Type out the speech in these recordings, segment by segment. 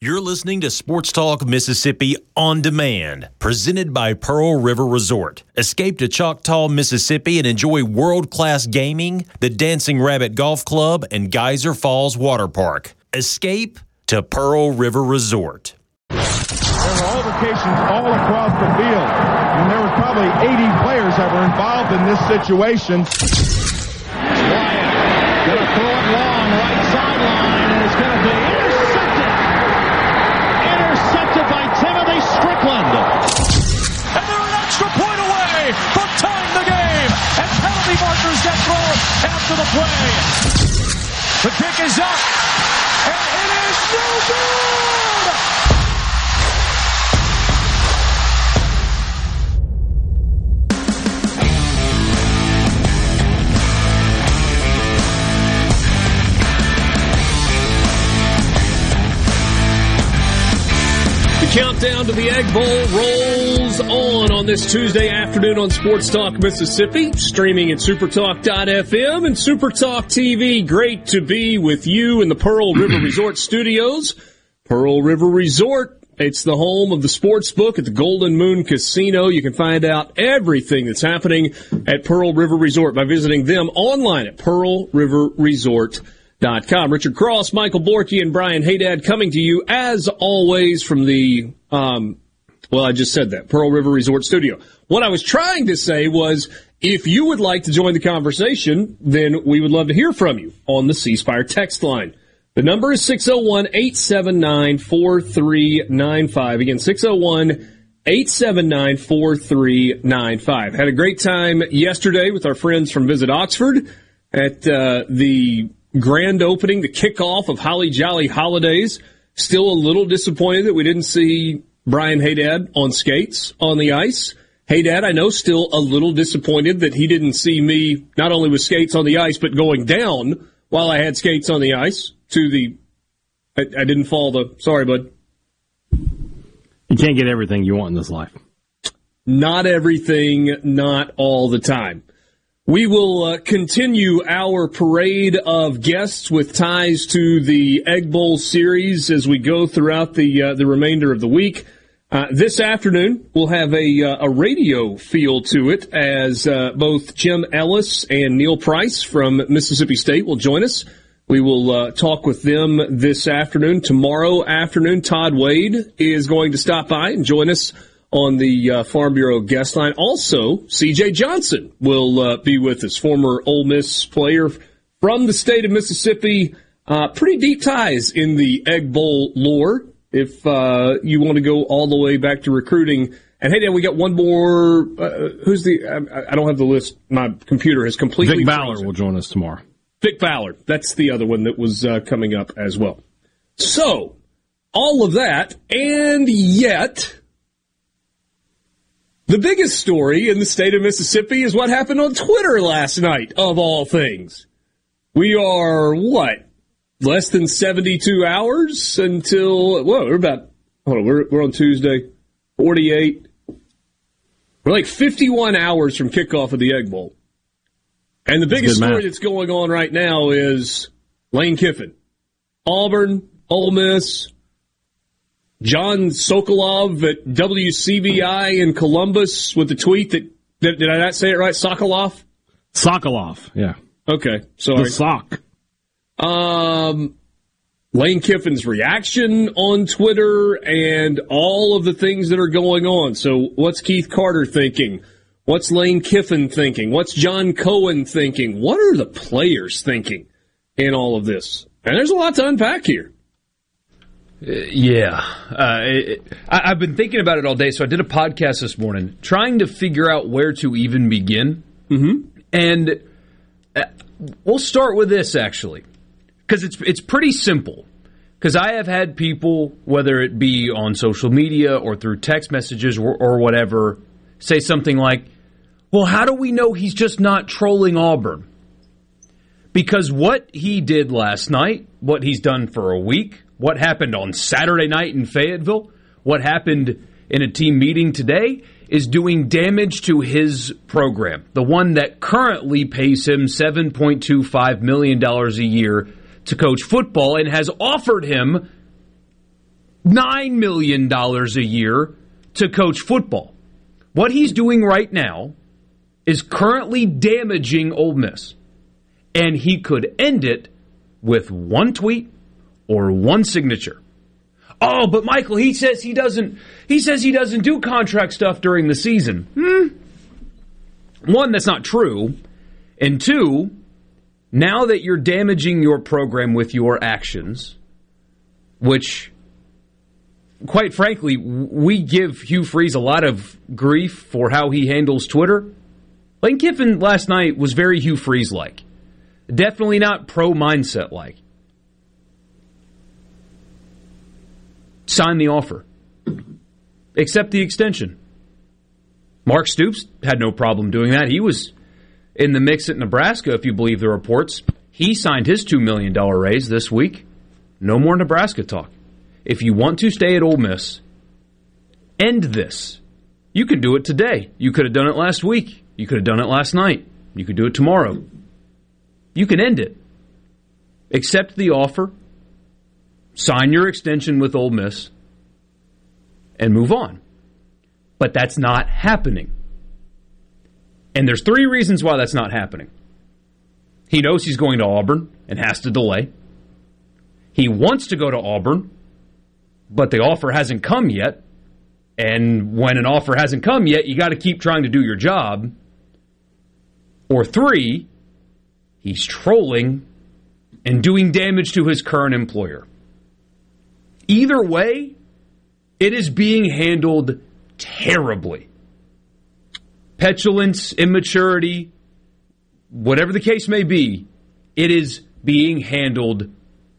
you're listening to Sports Talk Mississippi on demand, presented by Pearl River Resort. Escape to Choctaw, Mississippi and enjoy world class gaming, the Dancing Rabbit Golf Club, and Geyser Falls Water Park. Escape to Pearl River Resort. There were altercations all across the field, and there were probably 80 players that were involved in this situation. Wyatt gonna throw it long, right sideline, and it's gonna be And they're an extra point away from tying the game. And penalty markers get thrown after the play. The kick is up. And it is no good. Countdown to the Egg Bowl rolls on on this Tuesday afternoon on Sports Talk Mississippi, streaming at supertalk.fm and supertalk TV. Great to be with you in the Pearl River Resort studios. Pearl River Resort, it's the home of the sports book at the Golden Moon Casino. You can find out everything that's happening at Pearl River Resort by visiting them online at Pearl River Resort. Com. Richard Cross, Michael Borky, and Brian Haydad coming to you as always from the, um, well, I just said that, Pearl River Resort Studio. What I was trying to say was, if you would like to join the conversation, then we would love to hear from you on the C Spire text line. The number is 601-879-4395. Again, 601 879 4395. Had a great time yesterday with our friends from Visit Oxford at uh, the grand opening, the kickoff of Holly Jolly Holidays. Still a little disappointed that we didn't see Brian Haydad on skates on the ice. Haydad, I know, still a little disappointed that he didn't see me not only with skates on the ice, but going down while I had skates on the ice to the. I, I didn't fall the. Sorry, bud. You can't get everything you want in this life. Not everything, not all the time. We will uh, continue our parade of guests with ties to the Egg Bowl series as we go throughout the uh, the remainder of the week. Uh, this afternoon, we'll have a, uh, a radio feel to it as uh, both Jim Ellis and Neil Price from Mississippi State will join us. We will uh, talk with them this afternoon. Tomorrow afternoon, Todd Wade is going to stop by and join us on the uh, Farm Bureau guest line. Also, C.J. Johnson will uh, be with us, former Ole Miss player from the state of Mississippi. Uh, pretty deep ties in the Egg Bowl lore. If uh, you want to go all the way back to recruiting, and hey, Dan, we got one more. Uh, who's the? I, I, don't have the list. My computer has completely. Vic Ballard will join us tomorrow. Vic Ballard. That's the other one that was uh, coming up as well. So, all of that, and yet the biggest story in the state of Mississippi is what happened on Twitter last night, of all things. We are, what, less than 72 hours until, whoa, we're about, hold on, we're, we're on Tuesday, 48. We're like 51 hours from kickoff of the Egg Bowl. And the biggest story that's going on right now is Lane Kiffin. Auburn, Ole Miss, John Sokolov at WCBI in Columbus with the tweet that did, did I not say it right? Sokolov. Sokolov. Yeah. Okay. Sorry. The sock. Um, Lane Kiffin's reaction on Twitter and all of the things that are going on. So, what's Keith Carter thinking? What's Lane Kiffin thinking? What's John Cohen thinking? What are the players thinking in all of this? And there's a lot to unpack here. Uh, yeah, uh, it, I, have been thinking about it all day. So I did a podcast this morning, trying to figure out where to even begin. Mm-hmm. And uh, we'll start with this actually, because it's it's pretty simple. Because I have had people, whether it be on social media or through text messages or, or whatever, say something like, "Well, how do we know he's just not trolling Auburn?" Because what he did last night, what he's done for a week, what happened on Saturday night in Fayetteville, what happened in a team meeting today is doing damage to his program, the one that currently pays him $7.25 million a year to coach football and has offered him $9 million a year to coach football. What he's doing right now is currently damaging Ole Miss. And he could end it with one tweet or one signature. Oh, but Michael, he says he doesn't. He says he doesn't do contract stuff during the season. Hmm. One, that's not true, and two, now that you're damaging your program with your actions, which, quite frankly, we give Hugh Freeze a lot of grief for how he handles Twitter. Lane Kiffin last night was very Hugh Freeze like. Definitely not pro mindset like. Sign the offer, accept the extension. Mark Stoops had no problem doing that. He was in the mix at Nebraska, if you believe the reports. He signed his $2 million raise this week. No more Nebraska talk. If you want to stay at Ole Miss, end this. You can do it today. You could have done it last week. You could have done it last night. You could do it tomorrow. You can end it. Accept the offer sign your extension with Ole Miss, and move on. But that's not happening. And there's three reasons why that's not happening. He knows he's going to Auburn and has to delay. He wants to go to Auburn, but the offer hasn't come yet. And when an offer hasn't come yet, you got to keep trying to do your job. Or three, he's trolling and doing damage to his current employer. Either way, it is being handled terribly. Petulance, immaturity, whatever the case may be, it is being handled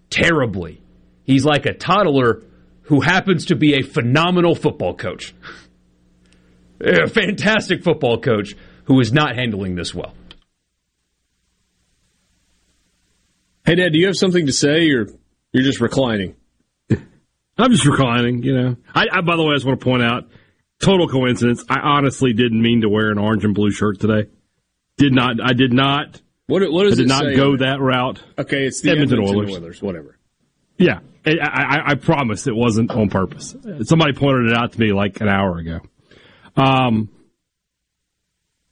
terribly. He's like a toddler who happens to be a phenomenal football coach. a fantastic football coach who is not handling this well. Hey, Dad, do you have something to say or you're just reclining? I'm just reclining, you know. I, I, by the way, I just want to point out, total coincidence. I honestly didn't mean to wear an orange and blue shirt today. Did not. I did not. What, what does I did not go that? route. Okay, it's the Edmonton, Edmonton Oilers. Oilers. Whatever. Yeah, I, I, I promise it wasn't on purpose. Somebody pointed it out to me like an hour ago. Um,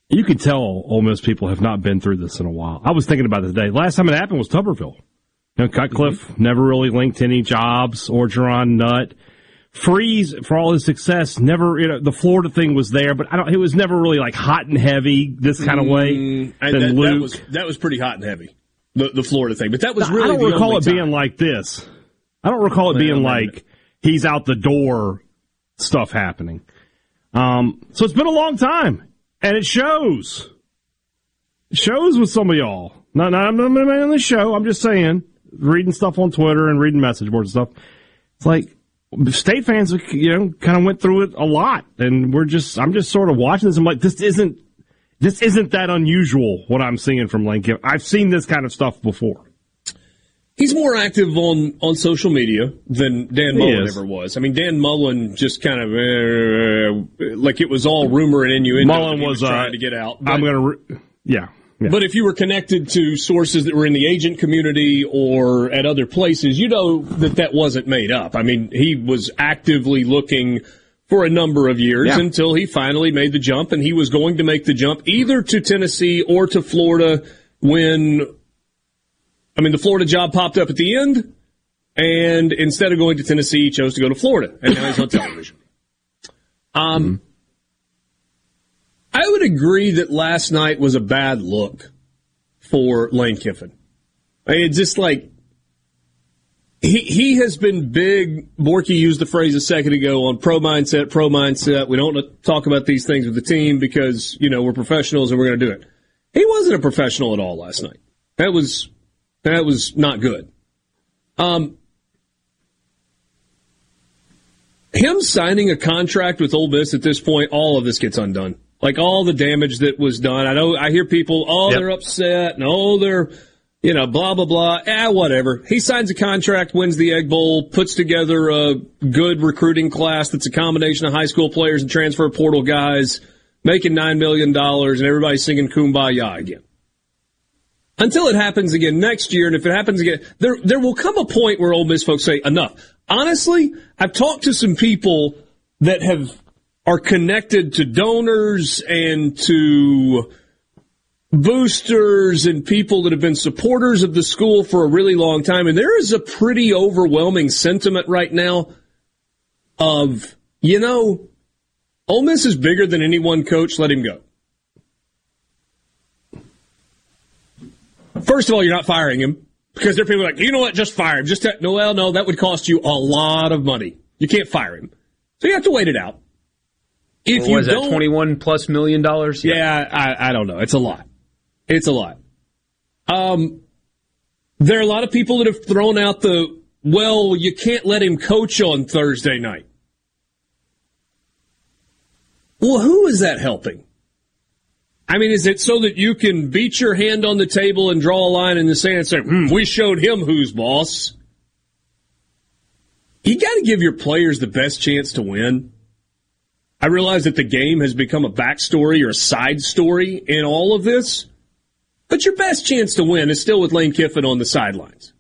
you can tell Ole Miss people have not been through this in a while. I was thinking about this today. Last time it happened was Tuberville. You know, Cutcliffe mm-hmm. never really linked any jobs. or Orgeron, Nutt. Freeze, for all his success, never, you know, the Florida thing was there, but I don't, it was never really like hot and heavy this kind of way. Mm, that, that, was, that was pretty hot and heavy, the, the Florida thing. But that was really I don't recall it time. being like this. I don't recall it being like he's out the door stuff happening. Um, so it's been a long time, and it shows. It shows with some of y'all. Not, not, I'm not on the show. I'm just saying reading stuff on Twitter and reading message boards and stuff. It's like state fans, you know, kind of went through it a lot, and we're just, I'm just sort of watching this. I'm like, this isn't, this isn't that unusual. What I'm seeing from Lane Kiffin, I've seen this kind of stuff before. He's more active on, on social media than Dan Mullen ever was. I mean, Dan Mullen just kind of uh, like it was all rumor and innuendo. Mullen was, was trying uh, to get out. I'm going to, re- yeah. Yeah. But if you were connected to sources that were in the agent community or at other places, you know that that wasn't made up. I mean, he was actively looking for a number of years yeah. until he finally made the jump, and he was going to make the jump either to Tennessee or to Florida when, I mean, the Florida job popped up at the end, and instead of going to Tennessee, he chose to go to Florida, and now he's on television. Um, mm-hmm. I would agree that last night was a bad look for Lane Kiffin. I mean, it's just like he he has been big. Borky used the phrase a second ago on pro mindset, pro mindset. We don't talk about these things with the team because you know we're professionals and we're going to do it. He wasn't a professional at all last night. That was that was not good. Um, him signing a contract with Ole Miss at this point, all of this gets undone. Like all the damage that was done. I know I hear people, oh, yep. they're upset, and oh, they're you know, blah, blah, blah. Ah, whatever. He signs a contract, wins the Egg Bowl, puts together a good recruiting class that's a combination of high school players and transfer portal guys, making $9 million, and everybody's singing Kumbaya again. Until it happens again next year, and if it happens again, there, there will come a point where Ole Miss folks say, enough. Honestly, I've talked to some people that have, are connected to donors and to, boosters and people that have been supporters of the school for a really long time. And there is a pretty overwhelming sentiment right now of, you know, Ole Miss is bigger than any one coach. Let him go. First of all, you're not firing him because there are people like, you know what, just fire him. Just no, well, no, that would cost you a lot of money. You can't fire him, so you have to wait it out. If you was that twenty one plus million dollars? Yeah, yeah I, I don't know. It's a lot. It's a lot. Um, there are a lot of people that have thrown out the, well, you can't let him coach on Thursday night. Well, who is that helping? I mean, is it so that you can beat your hand on the table and draw a line in the sand and say, hmm, we showed him who's boss? You got to give your players the best chance to win. I realize that the game has become a backstory or a side story in all of this. But your best chance to win is still with Lane Kiffin on the sidelines.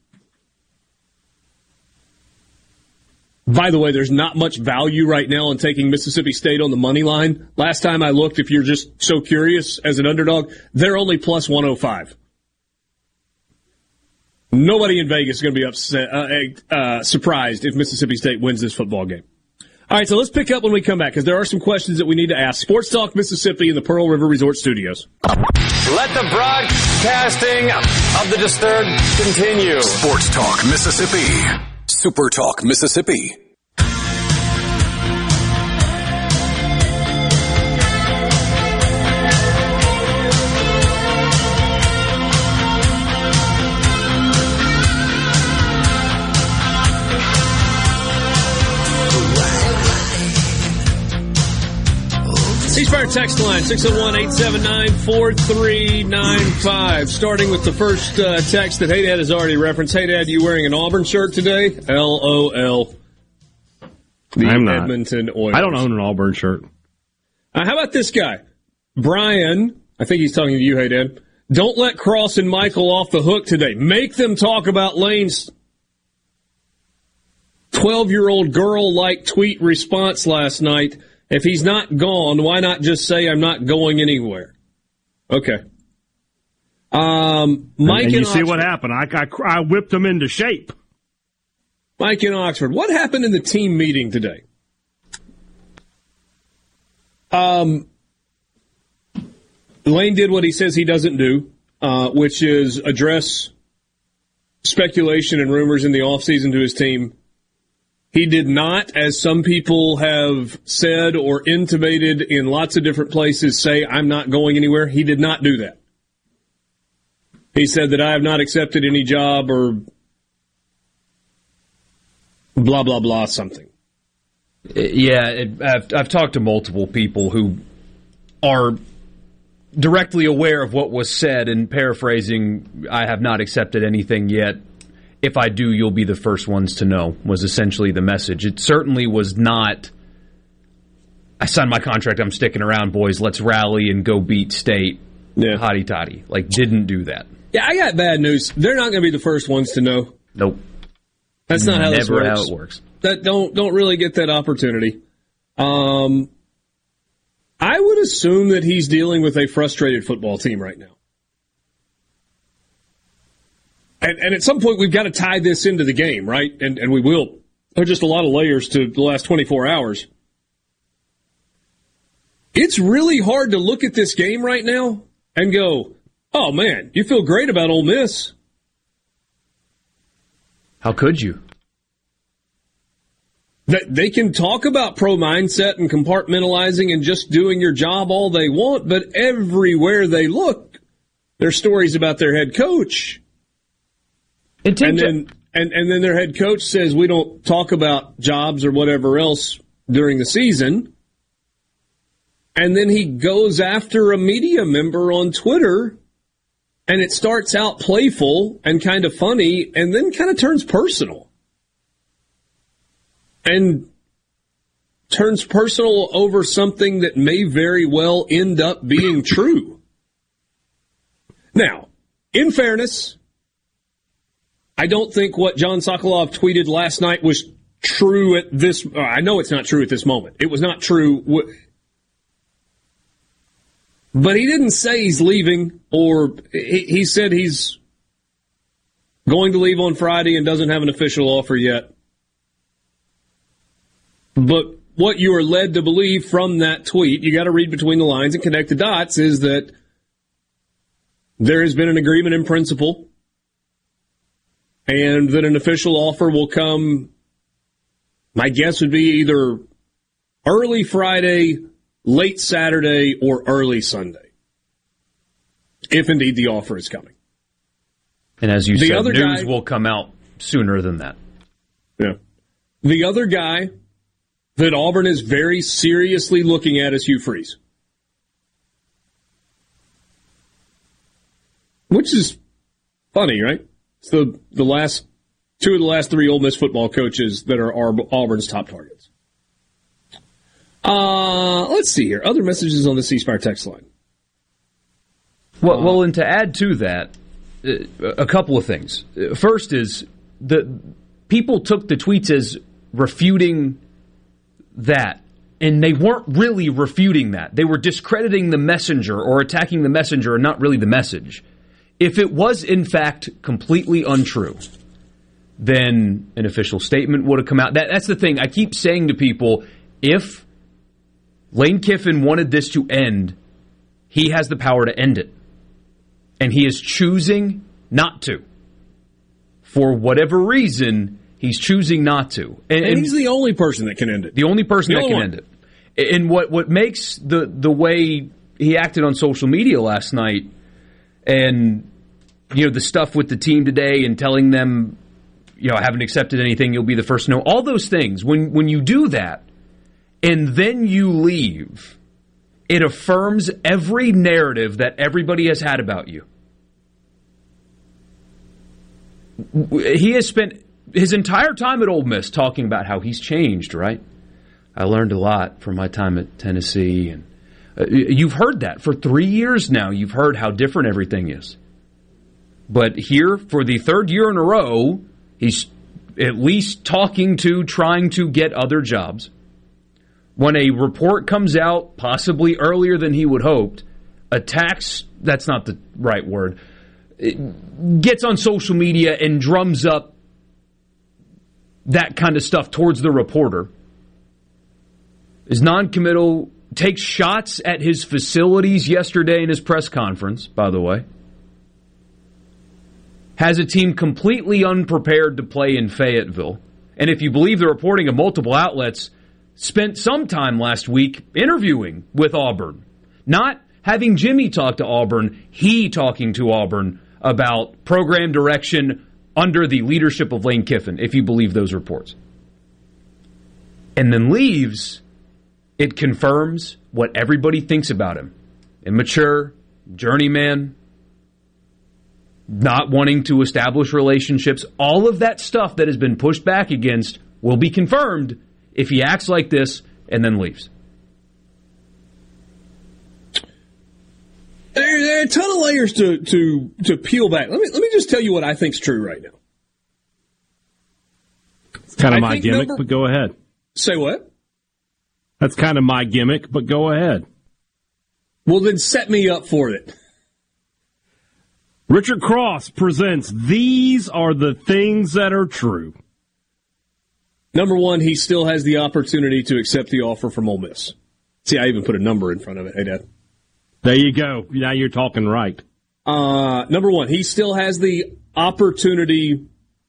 By the way, there's not much value right now in taking Mississippi State on the money line. Last time I looked, if you're just so curious as an underdog, they're only plus 105. Nobody in Vegas is going to be upset, uh, uh, surprised if Mississippi State wins this football game. All right, so let's pick up when we come back because there are some questions that we need to ask. Sports Talk Mississippi in the Pearl River Resort Studios. Let the broadcasting of the disturbed continue. Sports Talk Mississippi. Super Talk Mississippi. Text line 601-879-4395. Starting with the first uh, text that Haydad has already referenced. Haydad, you wearing an Auburn shirt today? LOL. The I'm not. Edmonton Oilers. I don't own an Auburn shirt. Uh, how about this guy? Brian, I think he's talking to you, Haydad. Don't let Cross and Michael off the hook today. Make them talk about Lane's 12 year old girl like tweet response last night if he's not gone, why not just say I'm not going anywhere? Okay. Um, Mike and, you see what happened. I, I, I whipped him into shape. Mike in Oxford. What happened in the team meeting today? Um, Lane did what he says he doesn't do, uh, which is address speculation and rumors in the offseason to his team he did not, as some people have said or intimated in lots of different places, say, I'm not going anywhere. He did not do that. He said that I have not accepted any job or blah, blah, blah, something. Yeah, it, I've, I've talked to multiple people who are directly aware of what was said and paraphrasing, I have not accepted anything yet if I do, you'll be the first ones to know, was essentially the message. It certainly was not, I signed my contract, I'm sticking around, boys, let's rally and go beat state. Yeah. Hotty toddy. Like, didn't do that. Yeah, I got bad news. They're not going to be the first ones to know. Nope. That's not how Never this works. how it works. That don't don't really get that opportunity. Um, I would assume that he's dealing with a frustrated football team right now. And, and at some point, we've got to tie this into the game, right? And, and we will. There are just a lot of layers to the last 24 hours. It's really hard to look at this game right now and go, oh man, you feel great about Ole Miss. How could you? That they can talk about pro mindset and compartmentalizing and just doing your job all they want, but everywhere they look, their stories about their head coach. And, and then and, and then their head coach says we don't talk about jobs or whatever else during the season. And then he goes after a media member on Twitter and it starts out playful and kind of funny and then kind of turns personal. And turns personal over something that may very well end up being true. Now, in fairness, I don't think what John Sokolov tweeted last night was true at this. Uh, I know it's not true at this moment. It was not true. But he didn't say he's leaving, or he, he said he's going to leave on Friday and doesn't have an official offer yet. But what you are led to believe from that tweet, you got to read between the lines and connect the dots, is that there has been an agreement in principle and that an official offer will come, my guess would be either early Friday, late Saturday, or early Sunday. If indeed the offer is coming. And as you the said, other news guy, will come out sooner than that. Yeah. The other guy that Auburn is very seriously looking at is Hugh Freeze. Which is funny, right? The, the last two of the last three Ole Miss football coaches that are Auburn's top targets. Uh, let's see here. Other messages on the C Spire text line. Well, well, and to add to that, uh, a couple of things. First is the people took the tweets as refuting that. And they weren't really refuting that. They were discrediting the messenger or attacking the messenger and not really the message. If it was, in fact, completely untrue, then an official statement would have come out. That, that's the thing. I keep saying to people if Lane Kiffin wanted this to end, he has the power to end it. And he is choosing not to. For whatever reason, He's choosing not to, and, and he's the only person that can end it. The only person the that can one. end it. And what what makes the the way he acted on social media last night, and you know the stuff with the team today, and telling them, you know, I haven't accepted anything. You'll be the first to know. All those things. When when you do that, and then you leave, it affirms every narrative that everybody has had about you. He has spent his entire time at Ole Miss talking about how he's changed, right? I learned a lot from my time at Tennessee, and Uh, you've heard that for three years now. You've heard how different everything is. But here, for the third year in a row, he's at least talking to, trying to get other jobs. When a report comes out, possibly earlier than he would hoped, attacks, that's not the right word, gets on social media and drums up that kind of stuff towards the reporter. Is non-committal takes shots at his facilities yesterday in his press conference, by the way. Has a team completely unprepared to play in Fayetteville. And if you believe the reporting of multiple outlets, spent some time last week interviewing with Auburn. Not having Jimmy talk to Auburn, he talking to Auburn about program direction, under the leadership of Lane Kiffin, if you believe those reports. And then leaves, it confirms what everybody thinks about him immature, journeyman, not wanting to establish relationships. All of that stuff that has been pushed back against will be confirmed if he acts like this and then leaves. There, there, are a ton of layers to, to, to peel back. Let me, let me just tell you what I think is true right now. It's kind of I my gimmick, number, but go ahead. Say what? That's kind of my gimmick, but go ahead. Well, then set me up for it. Richard Cross presents These Are the Things That Are True. Number one, he still has the opportunity to accept the offer from Ole Miss. See, I even put a number in front of it. Hey, Dad. There you go. Now you're talking right. Uh, number one, he still has the opportunity,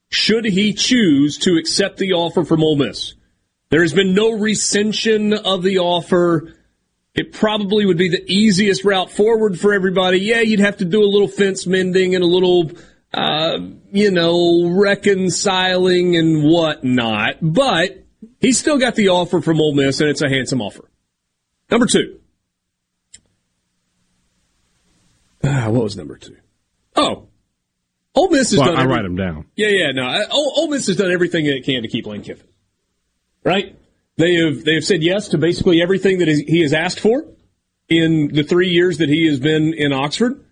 should he choose to accept the offer from Ole Miss. There has been no rescission of the offer. it probably would be the easiest route forward for everybody. Yeah, you'd have to do a little fence mending and a little, uh, you know, reconciling and whatnot, but he's still got the offer from Ole Miss, and it's a handsome offer. Number two. Ah, what was number two? Oh, Ole Miss has well, done. I every- write them down. Yeah, yeah, no. I- Ole Miss has done everything it can to keep Lane Kiffin. Right? They have they have said yes to basically everything that he has asked for in the three years that he has been in Oxford,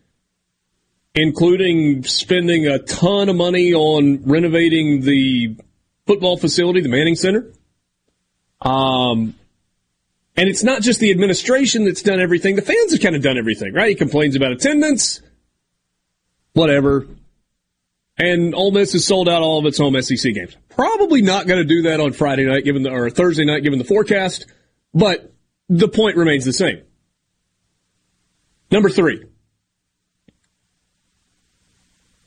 including spending a ton of money on renovating the football facility, the Manning Center. Um, and it's not just the administration that's done everything. The fans have kind of done everything, right? He complains about attendance, whatever. And Ole Miss has sold out all of its home SEC games. Probably not going to do that on Friday night, given the or Thursday night, given the forecast. But the point remains the same. Number three.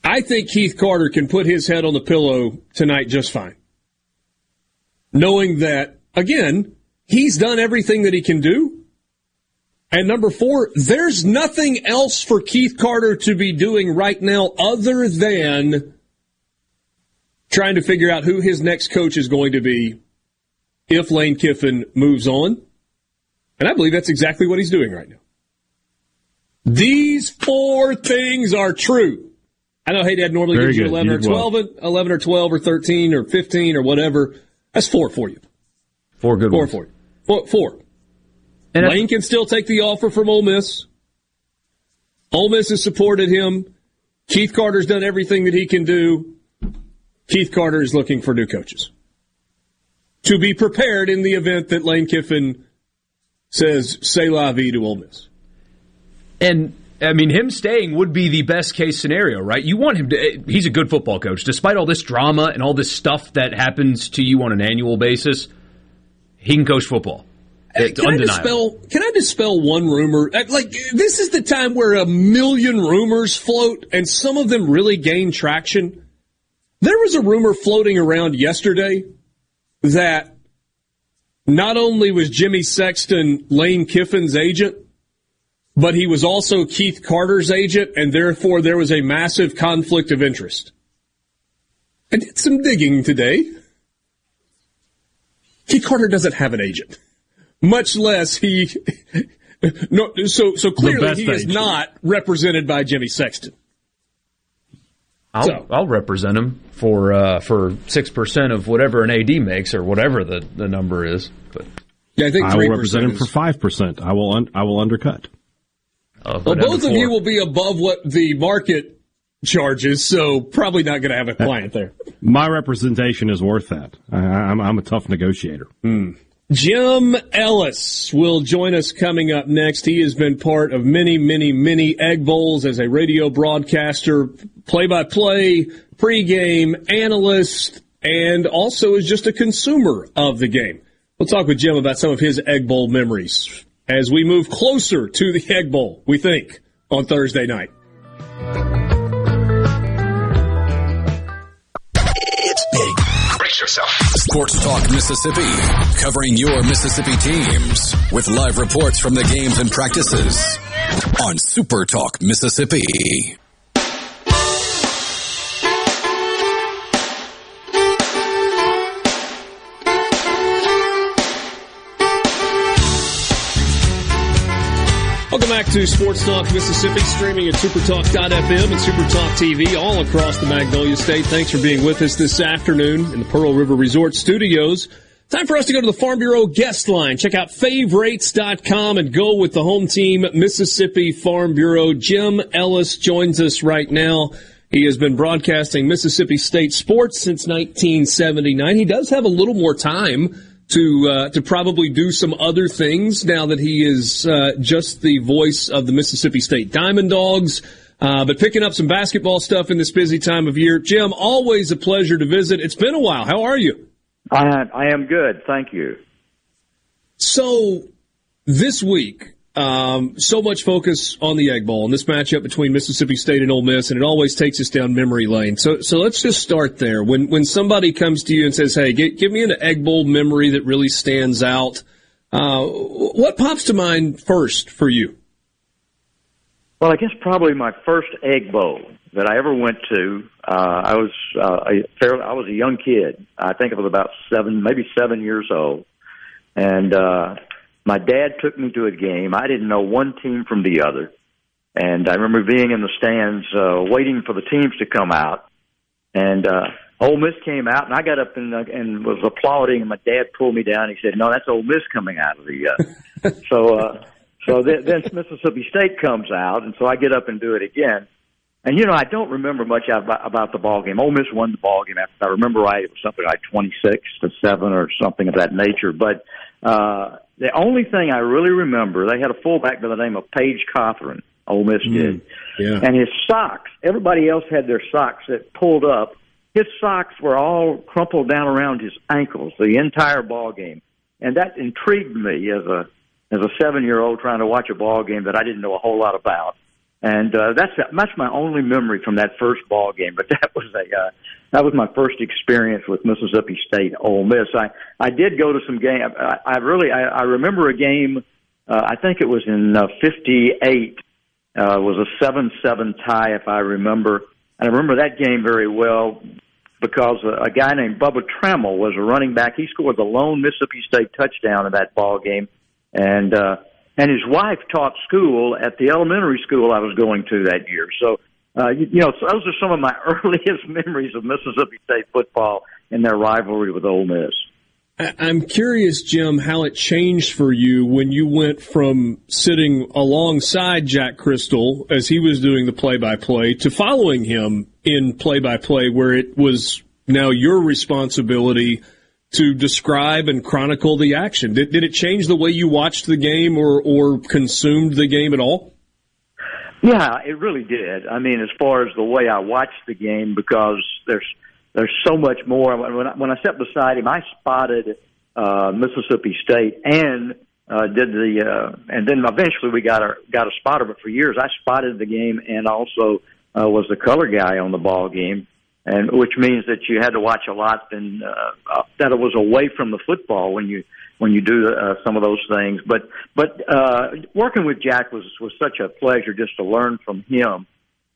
I think Keith Carter can put his head on the pillow tonight just fine. Knowing that, again, he's done everything that he can do. And number four, there's nothing else for Keith Carter to be doing right now other than trying to figure out who his next coach is going to be if Lane Kiffin moves on. And I believe that's exactly what he's doing right now. These four things are true. I know Haydad normally Very gives you good. 11 You or did well. 12, 11 or 12 or 13 or 15 or whatever. That's four for you. Four good Four ones. for you. Four. four. And Lane can still take the offer from Ole Miss. Ole Miss has supported him. Keith Carter's done everything that he can do. Keith Carter is looking for new coaches to be prepared in the event that Lane Kiffin says "say la vie" to Ole Miss. And I mean, him staying would be the best case scenario, right? You want him to. Eh, he's a good football coach, despite all this drama and all this stuff that happens to you on an annual basis. He can coach football. It's can I dispel? Can I dispel one rumor? Uh, Like this is the time where a million rumors float, and some of them really gain traction. There was a rumor floating around yesterday that not only was Jimmy Sexton Lane Kiffin's agent, but he was also Keith Carter's agent, and therefore there was a massive conflict of interest. I did some digging today. Keith Carter doesn't have an agent much less he. No, so so clearly best he is not represented by Jimmy Sexton. I'll, So- I'll represent him for uh, for six percent of whatever an AD makes or whatever the, the number is. But Yeah, I think I will represent him for five percent. I will. Un- I will undercut. uh, Well, both of you will be above what the market charges, so probably not going to have a client there. My representation is worth that. I, I'm, I'm a tough negotiator. Jim Ellis will join us coming up next. He has been part of many, many, many Egg Bowls as a radio broadcaster, play-by-play, pregame analyst, and also is just a consumer of the game. We'll talk with Jim about some of his Egg Bowl memories as we move closer to the Egg Bowl, we think, on Thursday night. Yourself. Sports Talk Mississippi, covering your Mississippi teams with live reports from the games and practices on Super Talk Mississippi. To Sports Talk Mississippi, streaming at supertalk.fm and Supertalk TV all across the Magnolia State. Thanks for being with us this afternoon in the Pearl River Resort Studios. Time for us to go to the Farm Bureau guest line. Check out favorites.com and go with the home team, Mississippi Farm Bureau. Jim Ellis joins us right now. He has been broadcasting Mississippi State sports since 1979. He does have a little more time to uh, to probably do some other things now that he is uh, just the voice of the Mississippi State Diamond Dogs. Uh, but picking up some basketball stuff in this busy time of year. Jim, always a pleasure to visit. It's been a while. How are you? I I am good, thank you. So this week, um, so much focus on the Egg Bowl and this matchup between Mississippi State and Ole Miss, and it always takes us down memory lane. So, so let's just start there. When when somebody comes to you and says, "Hey, gi- give me an Egg Bowl memory that really stands out," Uh, what pops to mind first for you? Well, I guess probably my first egg bowl that I ever went to. Uh, I was uh, a fairly, I was a young kid. I think I was about seven, maybe seven years old, and uh, my dad took me to a game. I didn't know one team from the other, and I remember being in the stands uh, waiting for the teams to come out. And uh, Ole Miss came out, and I got up and, uh, and was applauding. And my dad pulled me down. He said, "No, that's Ole Miss coming out of the." Uh, so, uh, so then, then Mississippi State comes out, and so I get up and do it again. And you know, I don't remember much about, about the ball game. Ole Miss won the ball game. If I remember right, it was something like twenty-six to seven or something of that nature. But uh, the only thing I really remember, they had a fullback by the name of Paige Cothren. Ole Miss mm, did, yeah. and his socks. Everybody else had their socks that pulled up. His socks were all crumpled down around his ankles the entire ball game, and that intrigued me as a as a seven year old trying to watch a ball game that I didn't know a whole lot about. And uh, that's that's my only memory from that first ball game. But that was a uh, that was my first experience with Mississippi State Ole Miss. I I did go to some game. I, I really I, I remember a game. Uh, I think it was in uh, '58. Uh, was a seven-seven tie, if I remember. And I remember that game very well because a, a guy named Bubba Trammell was a running back. He scored the lone Mississippi State touchdown in that ball game, and uh, and his wife taught school at the elementary school I was going to that year. So, uh, you, you know, those are some of my earliest memories of Mississippi State football and their rivalry with Ole Miss. I'm curious, Jim, how it changed for you when you went from sitting alongside Jack Cristil as he was doing the play-by-play to following him in play-by-play, where it was now your responsibility to describe and chronicle the action. Did, did it change the way you watched the game or, or consumed the game at all? Yeah, it really did. I mean, as far as the way I watched the game, because there's there's so much more. When I, when I sat beside him, I spotted uh, Mississippi State and uh, did the uh, and then eventually we got a got a spotter. But for years, I spotted the game and also uh, was the color guy on the ball game and which means that you had to watch a lot and uh, that it was away from the football when you when you do uh, some of those things. But but uh, working with Jack was was such a pleasure just to learn from him.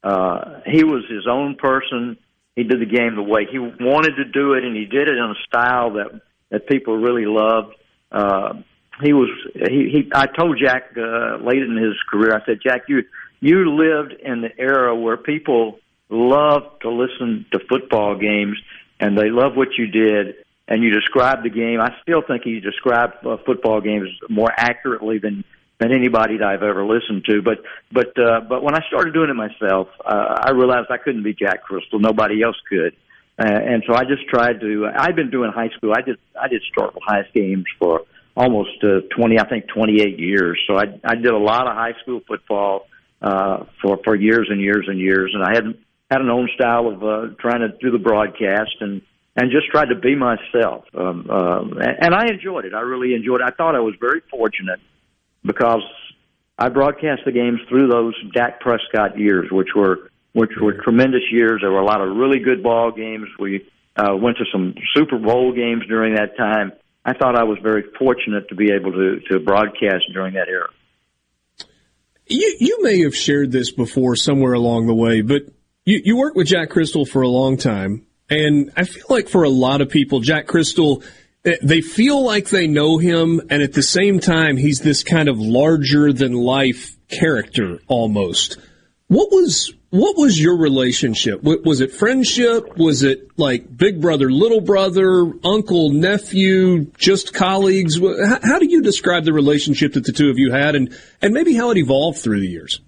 Uh, he was his own person. He did the game the way he wanted to do it, and he did it in a style that that people really loved. Uh, he was he, he I told Jack uh, late in his career. I said, Jack, you you lived in the era where people love to listen to football games, and they love what you did. And you described the game. I still think you described uh, football games more accurately than than anybody that I've ever listened to. But but uh, but when I started doing it myself, uh, I realized I couldn't be Jack Cristil. Nobody else could. Uh, and so I just tried to. I've been doing high school. I did I did Starkville High games for almost uh, twenty, I think twenty eight years. So I I did a lot of high school football uh, for for years and years and years, and I had had an own style of uh, trying to do the broadcast and and just tried to be myself. Um, uh, and I enjoyed it. I really enjoyed it. I thought I was very fortunate because I broadcast the games through those Dak Prescott years, which were which were tremendous years. There were a lot of really good ball games. We uh, went to some Super Bowl games during that time. I thought I was very fortunate to be able to to broadcast during that era. You you may have shared this before somewhere along the way, but you, you worked with Jack Cristil for a long time, and I feel like for a lot of people, Jack Cristil, eh, they feel like they know him, and at the same time, he's this kind of larger than life character almost. What was what was your relationship? Was it friendship? Was it like big brother, little brother, uncle, nephew, just colleagues? How, do you describe the relationship that the two of you had, and and maybe how it evolved through the years?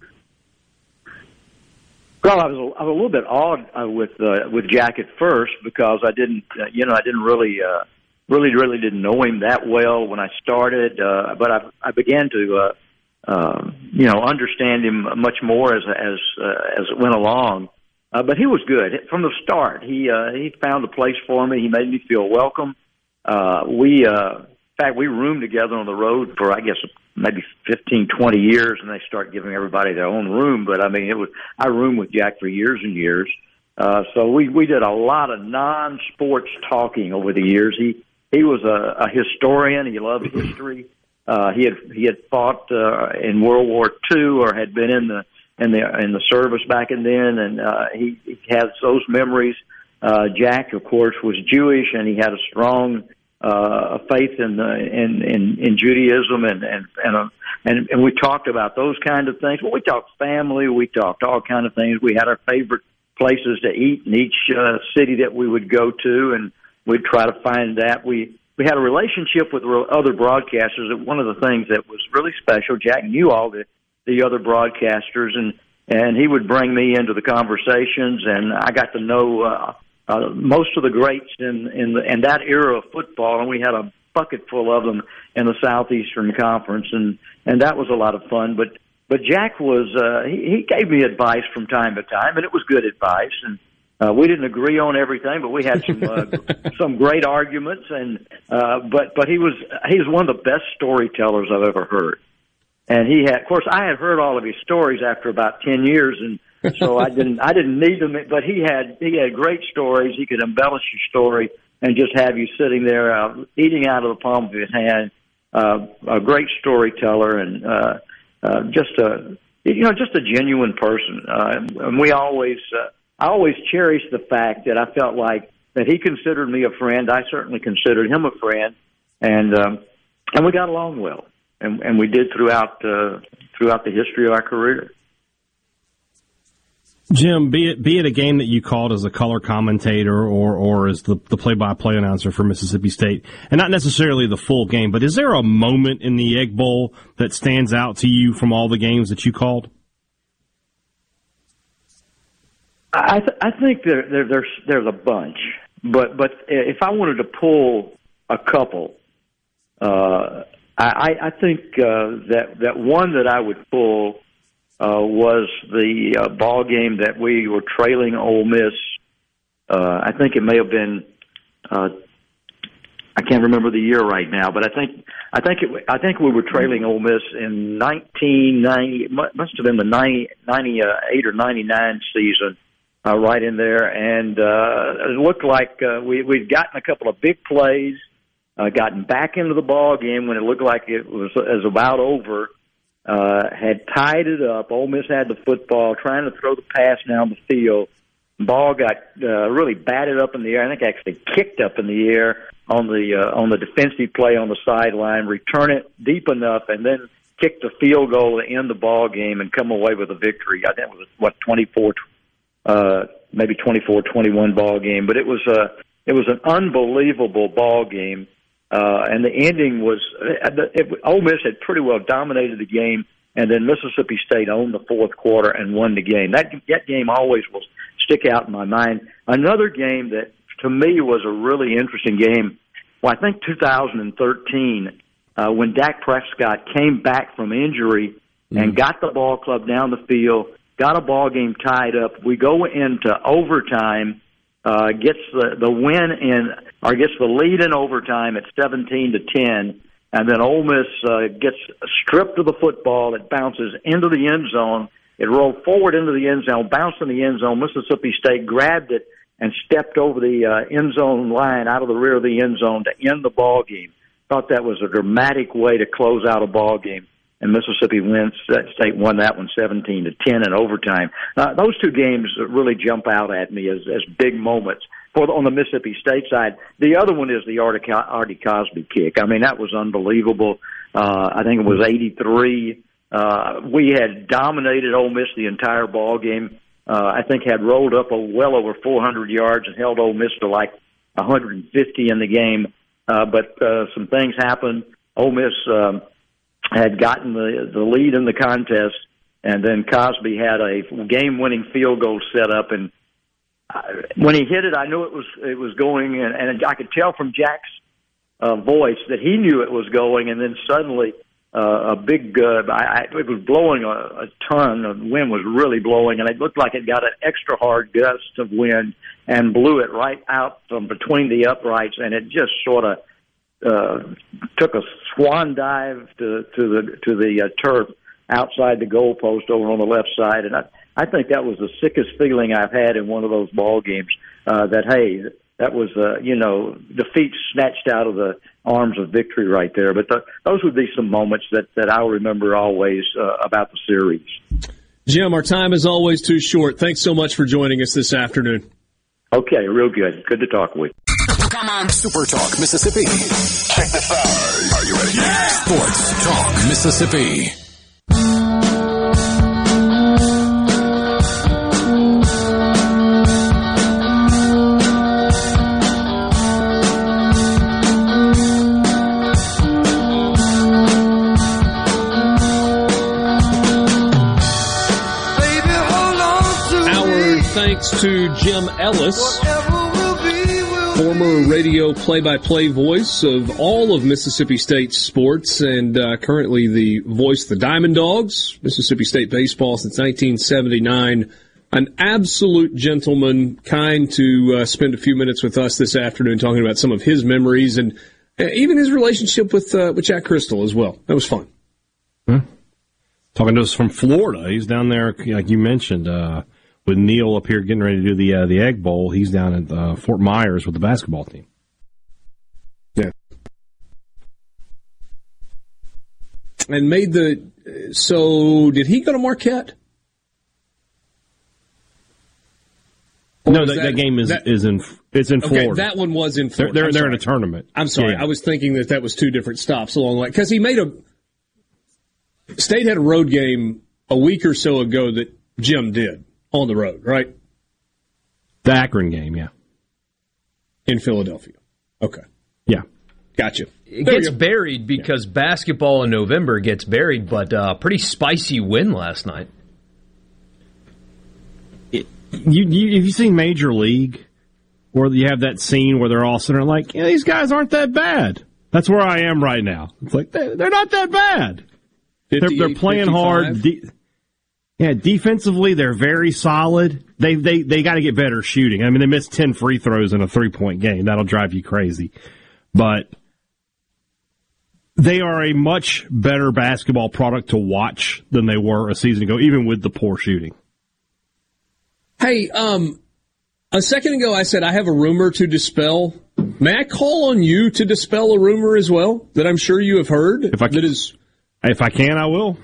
Well, I was a, I was a little bit awed uh, with uh, with Jack at first because I didn't, uh, you know, I didn't really, uh, really, really didn't know him that well when I started. Uh, but I, I began to, uh, uh, you know, understand him much more as as uh, as it went along. Uh, but he was good from the start. He uh, he found a place for me. He made me feel welcome. Uh, we, uh, in fact, we roomed together on the road for I guess maybe fifteen, twenty years, and they start giving everybody their own room. But I mean, it was I roomed with Jack for years and years. Uh, so we we did a lot of non-sports talking over the years. He he was a, a historian. He loved history. Uh, he had he had fought uh, in World War II or had been in the in the in the service back in then, and uh, he, he has those memories. Uh, Jack, of course, was Jewish, and he had a strong uh, faith in, the, in in in Judaism, and and and, uh, and and we talked about those kind of things. Well, we talked family, we talked all kind of things. We had our favorite places to eat in each uh, city that we would go to, and we'd try to find that. We we had a relationship with other broadcasters. And one of the things that was really special, Jack knew all the the other broadcasters, and and he would bring me into the conversations, and I got to know uh, uh, most of the greats in in, the, in that era of football, and we had a bucket full of them in the Southeastern Conference, and and that was a lot of fun. But but Jack was uh, he, he gave me advice from time to time, and it was good advice, and uh, we didn't agree on everything, but we had some uh, some great arguments, and uh, but but he was he was one of the best storytellers I've ever heard and he had, of course, I had heard all of his stories after about ten years, and so I didn't, I didn't need them. But he had, he had great stories. He could embellish your story and just have you sitting there uh, eating out of the palm of his hand. Uh, a great storyteller and uh, uh, just a, you know, just a genuine person. Uh, and we always, uh, I always cherished the fact that I felt like that he considered me a friend. I certainly considered him a friend, and um, and we got along well and, and we did throughout uh, throughout the history of our career. Jim, be it be it a game that you called as a color commentator or or as the the play by play announcer for Mississippi State, and not necessarily the full game, but is there a moment in the Egg Bowl that stands out to you from all the games that you called? I th- I think there, there there's there's a bunch, but but if I wanted to pull a couple, uh, I, I think uh, that that one that I would pull uh, was the uh, ball game that we were trailing Ole Miss. Uh, I think it may have been. Uh, I can't remember the year right now, but I think I think it, I think we were trailing Ole Miss in 1990. Must have been the 90, 98 or 99 season, uh, right in there, and uh, it looked like uh, we we'd gotten a couple of big plays uh, gotten back into the ball game when it looked like it was, was about over. Uh, had tied it up. Ole Miss had the football, trying to throw the pass down the field. Ball got uh, really batted up in the air. I think actually kicked up in the air on the uh, on the defensive play on the sideline. Return it deep enough, and then kick the field goal to end the ball game and come away with a victory. I think it was what twenty four, uh, maybe twenty four twenty one ball game, but it was a it was an unbelievable ball game uh, and the ending was uh, it, Ole Miss had pretty well dominated the game, and then Mississippi State owned the fourth quarter and won the game. That that game always will stick out in my mind. Another game that to me was a really interesting game. Well, I think 2013 uh, when Dak Prescott came back from injury mm-hmm. and got the ball club down the field, got a ball game tied up. We go into overtime uh, gets the the win in or gets the lead in overtime at 17 to 10, and then Ole Miss uh, gets stripped of the football. It bounces into the end zone. It rolled forward into the end zone, bounced in the end zone. Mississippi State grabbed it and stepped over the uh, end zone line out of the rear of the end zone to end the ball game. Thought that was a dramatic way to close out a ball game and Mississippi wins. State won that one 17 to 10 in overtime. Uh, those two games really jump out at me as as big moments. For the, on the Mississippi State side, the other one is the Artie, Artie Cosby kick. I mean, that was unbelievable. Uh, I think it was 83. Uh, we had dominated Ole Miss the entire ball game. Uh, I think had rolled up a well over 400 yards and held Ole Miss to like 150 in the game. Uh, but uh, some things happened. Ole Miss um, had gotten the the lead in the contest, and then Cosby had a game-winning field goal set up, and when he hit it, I knew it was it was going, and, and I could tell from Jack's uh, voice that he knew it was going, and then suddenly uh, a big uh, I, I, it was blowing a, a ton. The wind was really blowing, and it looked like it got an extra hard gust of wind and blew it right out from between the uprights, and it just sort of uh, took a swan dive to to the to the uh, turf outside the goalpost over on the left side, and I I think that was the sickest feeling I've had in one of those ball games. Uh, that hey, that was uh, you know defeat snatched out of the arms of victory right there. But the, those would be some moments that that I'll remember always uh, about the series. Jim, our time is always too short. Thanks so much for joining us this afternoon. Okay, real good. Good to talk with. You. Come on, Super Talk Mississippi. Check this out. Are you ready? Yeah. Sports Talk Mississippi. To Jim Ellis, former radio play-by-play voice of all of Mississippi State sports, and uh, currently the voice of the Diamond Dogs, Mississippi State baseball since 1979. An absolute gentleman, kind to uh, spend a few minutes with us this afternoon talking about some of his memories and uh, even his relationship with uh, with Jack Cristil as well. That was fun. Hmm. Talking to us from Florida, he's down there, like you mentioned uh, with Neil up here getting ready to do the uh, the Egg Bowl. He's down at uh, Fort Myers with the basketball team. Yeah, and made the. So did he go to Marquette? Or no, that, that, that, game is that, is in it's in Florida. Okay, that one was in Florida. They're they're, they're in a tournament. I'm sorry, yeah. I was thinking that that was two different stops along the way because he made a. State had a road game a week or so ago that Jim did on the road, right? The Akron game, yeah. In Philadelphia. Okay. Yeah. Gotcha. It there gets buried because yeah. basketball in November gets buried, but uh, pretty spicy win last night. It, you, you, have you seen Major League where you have that scene where they're all sitting there like, yeah, these guys aren't that bad. That's where I am right now. It's like, they, are not that bad. They're, they're, playing 55. hard. Yeah, defensively they're very solid. They they they got to get better shooting. I mean, they missed ten free throws in a three point game. That'll drive you crazy. But they are a much better basketball product to watch than they were a season ago, even with the poor shooting. Hey, um, a second ago I said I have a rumor to dispel. May I call on you to dispel a rumor as well that I'm sure you have heard? If I can, that is, if I can, I will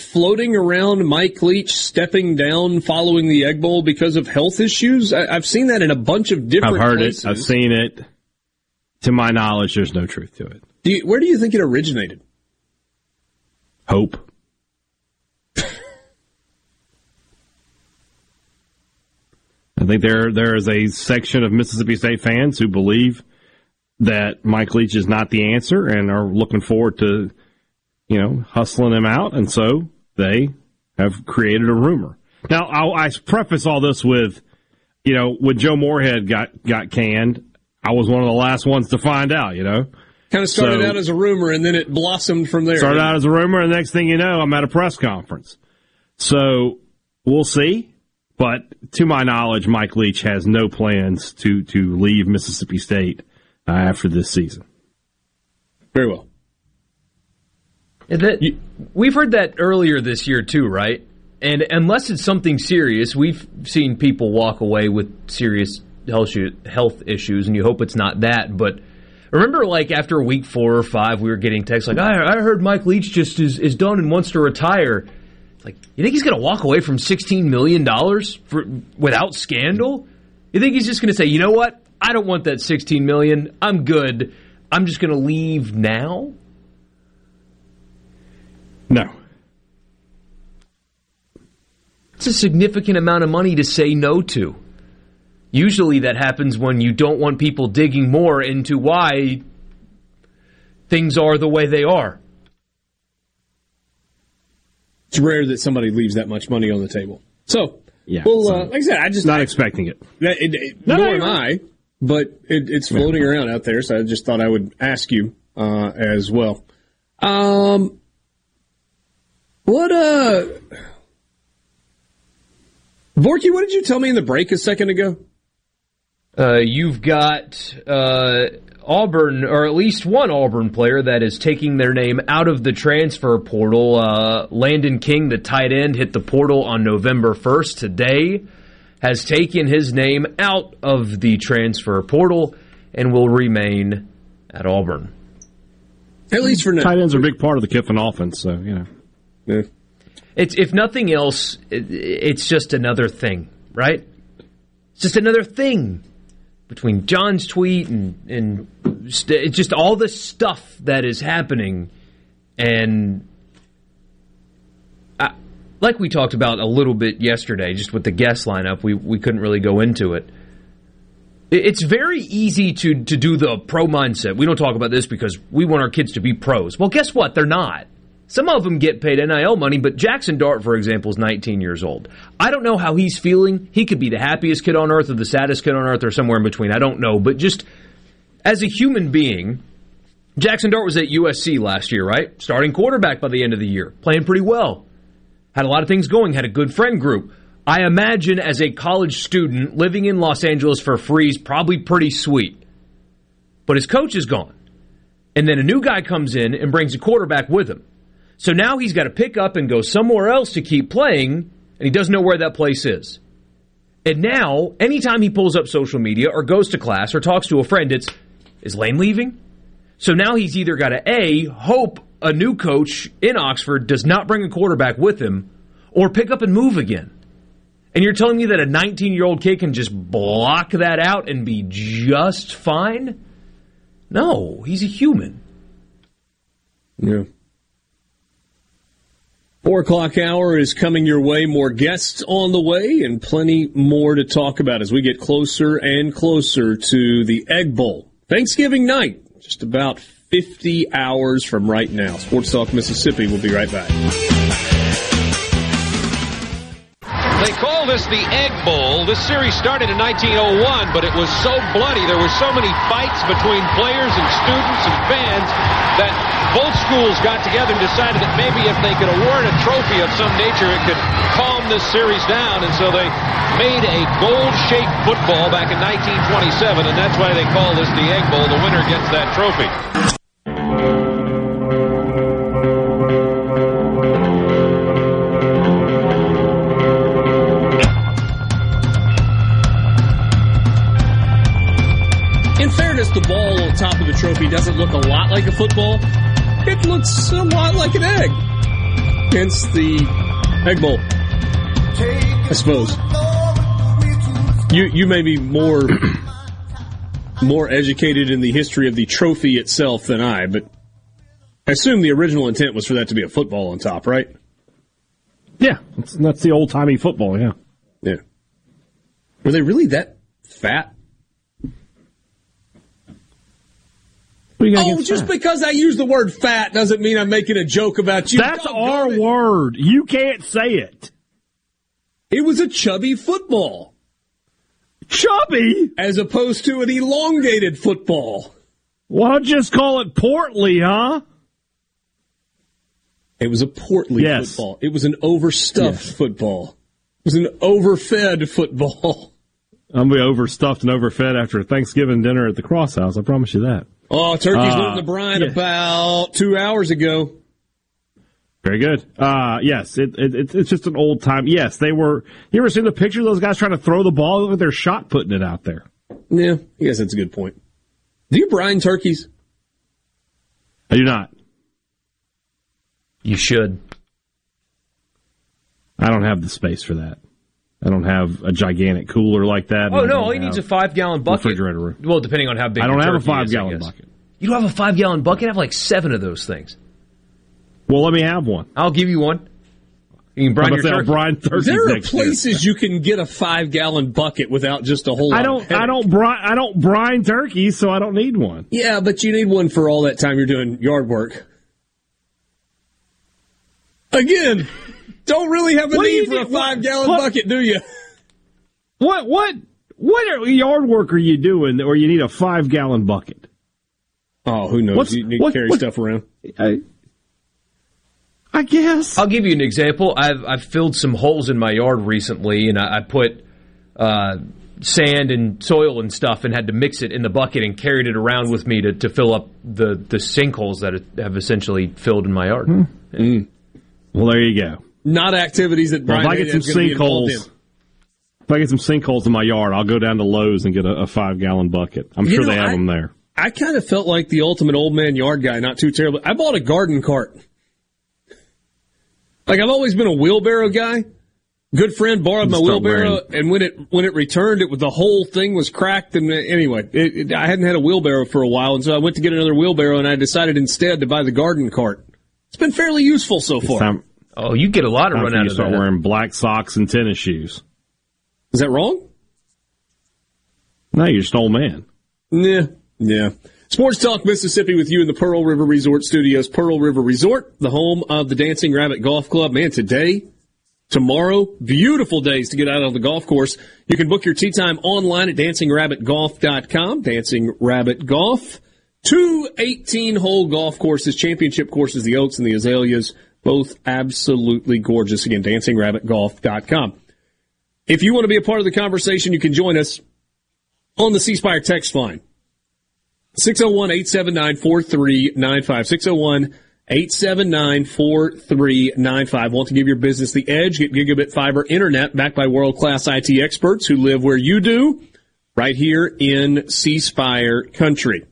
floating around Mike Leach stepping down following the Egg Bowl because of health issues? I, have seen that in a bunch of different. I've heard places. it. I've seen it. To my knowledge, there's no truth to it. Do you, where do you think it originated? Hope. I think there there is a section of Mississippi State fans who believe that Mike Leach is not the answer and are looking forward to you know, hustling him out, and so they have created a rumor. Now, I'll, I preface all this with, you know, when Joe Moorhead got got canned, I was one of the last ones to find out. You know, kind of started so, out as a rumor, and then it blossomed from there. Started out as a rumor, and next thing you know, I'm at a press conference. So we'll see. But to my knowledge, Mike Leach has no plans to to leave Mississippi State uh, after this season. Very well. That, we've heard that earlier this year too, right? And unless it's something serious, we've seen people walk away with serious health issues, and you hope it's not that. But remember, like after week four or five, we were getting texts like, "I, I heard Mike Leach just is, is done and wants to retire." Like, you think he's going to walk away from sixteen million dollars without scandal? You think he's just going to say, "You know what? I don't want that sixteen million. I'm good. I'm just going to leave now." No. It's a significant amount of money to say no to. Usually that happens when you don't want people digging more into why things are the way they are. It's rare that somebody leaves that much money on the table. So, yeah, well, uh, like I said, I just not I, expecting it. it, it no, nor am I, but it, it's floating yeah. around out there. So I just thought I would ask you uh, as well. Um, what uh Borky, what did you tell me in the break a second ago? Uh, you've got uh, Auburn, or at least one Auburn player that is taking their name out of the transfer portal. Uh, Landon King, the tight end, hit the portal on November 1st. Today has taken his name out of the transfer portal and will remain at Auburn. At least for now. Tight ends are a big part of the Kiffin offense, so you know. It's if nothing else, it, it's just another thing, right? It's just another thing between John's tweet and and st- just all the stuff that is happening, and I, like we talked about a little bit yesterday, just with the guest lineup, we we couldn't really go into it. It- It's very easy to to do the pro mindset. We don't talk about this because we want our kids to be pros. Well, guess what? They're not. Some of them get paid NIL money, but Jackson Dart, for example, is 19 years old. I don't know how he's feeling. He could be the happiest kid on earth or the saddest kid on earth or somewhere in between. I don't know. But just as a human being, Jackson Dart was at USC last year, right? Starting quarterback by the end of the year, playing pretty well. Had a lot of things going, had a good friend group. I imagine as a college student living in Los Angeles for free is probably pretty sweet. But his coach is gone. And then a new guy comes in and brings a quarterback with him. So now he's got to pick up and go somewhere else to keep playing, and he doesn't know where that place is. And now, anytime he pulls up social media or goes to class or talks to a friend, it's, is Lane leaving? So now he's either got to A, hope a new coach in Oxford does not bring a quarterback with him, or pick up and move again. And you're telling me that a 19 year old kid can just block that out and be just fine? No, he's a human. Yeah. Four o'clock hour is coming your way. More guests on the way and plenty more to talk about as we get closer and closer to the Egg Bowl. Thanksgiving night, just about 50 hours from right now. Sports Talk Mississippi. We'll be right back. Call this the Egg Bowl. This series started in 1901, but it was so bloody. There were so many fights between players and students and fans that both schools got together and decided that maybe if they could award a trophy of some nature, it could calm this series down. And so they made a gold-shaped football back in 1927, and that's why they call this the Egg Bowl. The winner gets that trophy. Trophy doesn't look a lot like a football. It looks a lot like an egg. Hence the Egg Bowl. I suppose. You you may be more more educated in the history of the trophy itself than I, but I assume the original intent was for that to be a football on top, right? Yeah, that's, that's the old timey football. Yeah, Yeah. Were they really that fat? What do you got Oh, just that? because I use the word fat doesn't mean I'm making a joke about you. That's our word. You can't say it. It was a chubby football Chubby. as opposed to an elongated football. Why don't you just call it portly, huh? It was a portly Yes. football. It was an overstuffed Yes. football. It was an overfed football. I'm gonna be overstuffed and overfed after a Thanksgiving dinner at the Cross House. I promise you that. Oh, turkeys Uh, went in the brine yeah. about two hours ago. Very good. Uh, yes, it, it, it's it's just an old time. Yes, they were. You ever seen the picture of those guys trying to throw the ball? Look at their shot putting it out there. Yeah, I guess that's a good point. Do you brine turkeys? I do not. You should. I don't have the space for that. I don't have a gigantic cooler like that. Oh no, all he needs is a five gallon bucket. refrigerator. Well, depending on how big. I don't your have a five is, gallon bucket. You don't have a five gallon bucket. I have like seven of those things. Well, let me have one. I'll give you one. You can I'm brine your say I'll turkey. brine turkeys There are next year. places you can get a five gallon bucket without just a whole I of don't. I don't brine. I don't brine turkeys, so I don't need one. Yeah, but you need one for all that time you're doing yard work. Again, don't really have a What need for a need- what- five gallon bucket, do you? What? What? What are, yard work are you doing, or you need a five gallon bucket? Oh, who knows? What's- you need what- to carry what- stuff around. I, I guess. I'll give you an example. I've I've filled some holes in my yard recently, and I, I put uh, sand and soil and stuff, and had to mix it in the bucket and carried it around with me to, to fill up the the sinkholes that have essentially filled in my yard. Well, there you go. Not activities that Well, Brian if I get some Haydad's gonna involved sinkholes, if I get some sinkholes in my yard, I'll go down to Lowe's and get a, a five gallon bucket. I'm You sure know, they have I- them there. I kind of felt like the ultimate old man yard guy, not too terrible. I bought a garden cart. Like I've always been a wheelbarrow guy. Good friend borrowed my wheelbarrow, wearing... and when it when it returned, it the whole thing was cracked. And uh, anyway, it, it, I hadn't had a wheelbarrow for a while, and so I went to get another wheelbarrow, and I decided instead to buy the garden cart. It's been fairly useful so far. Time, oh, you get a lot of run out of start that. wearing black socks and tennis shoes. Is that wrong? No, you're just an old man. Yeah, yeah. Sports Talk Mississippi with you in the Pearl River Resort Studios. Pearl River Resort, the home of the Dancing Rabbit Golf Club. Man, today, tomorrow, beautiful days to get out on the golf course. You can book your tee time online at dancingrabbitgolf.com. Dancing Rabbit Golf. Two 18 hole golf courses, championship courses, the Oaks and the Azaleas, both absolutely gorgeous. Again, dancingrabbitgolf.com. If you want to be a part of the conversation, you can join us on the C Spire text line. 601 879 4395. 601 879 4395. Want to give your business the edge? Get gigabit fiber internet backed by world class IT experts who live where you do, right here in C Spire country.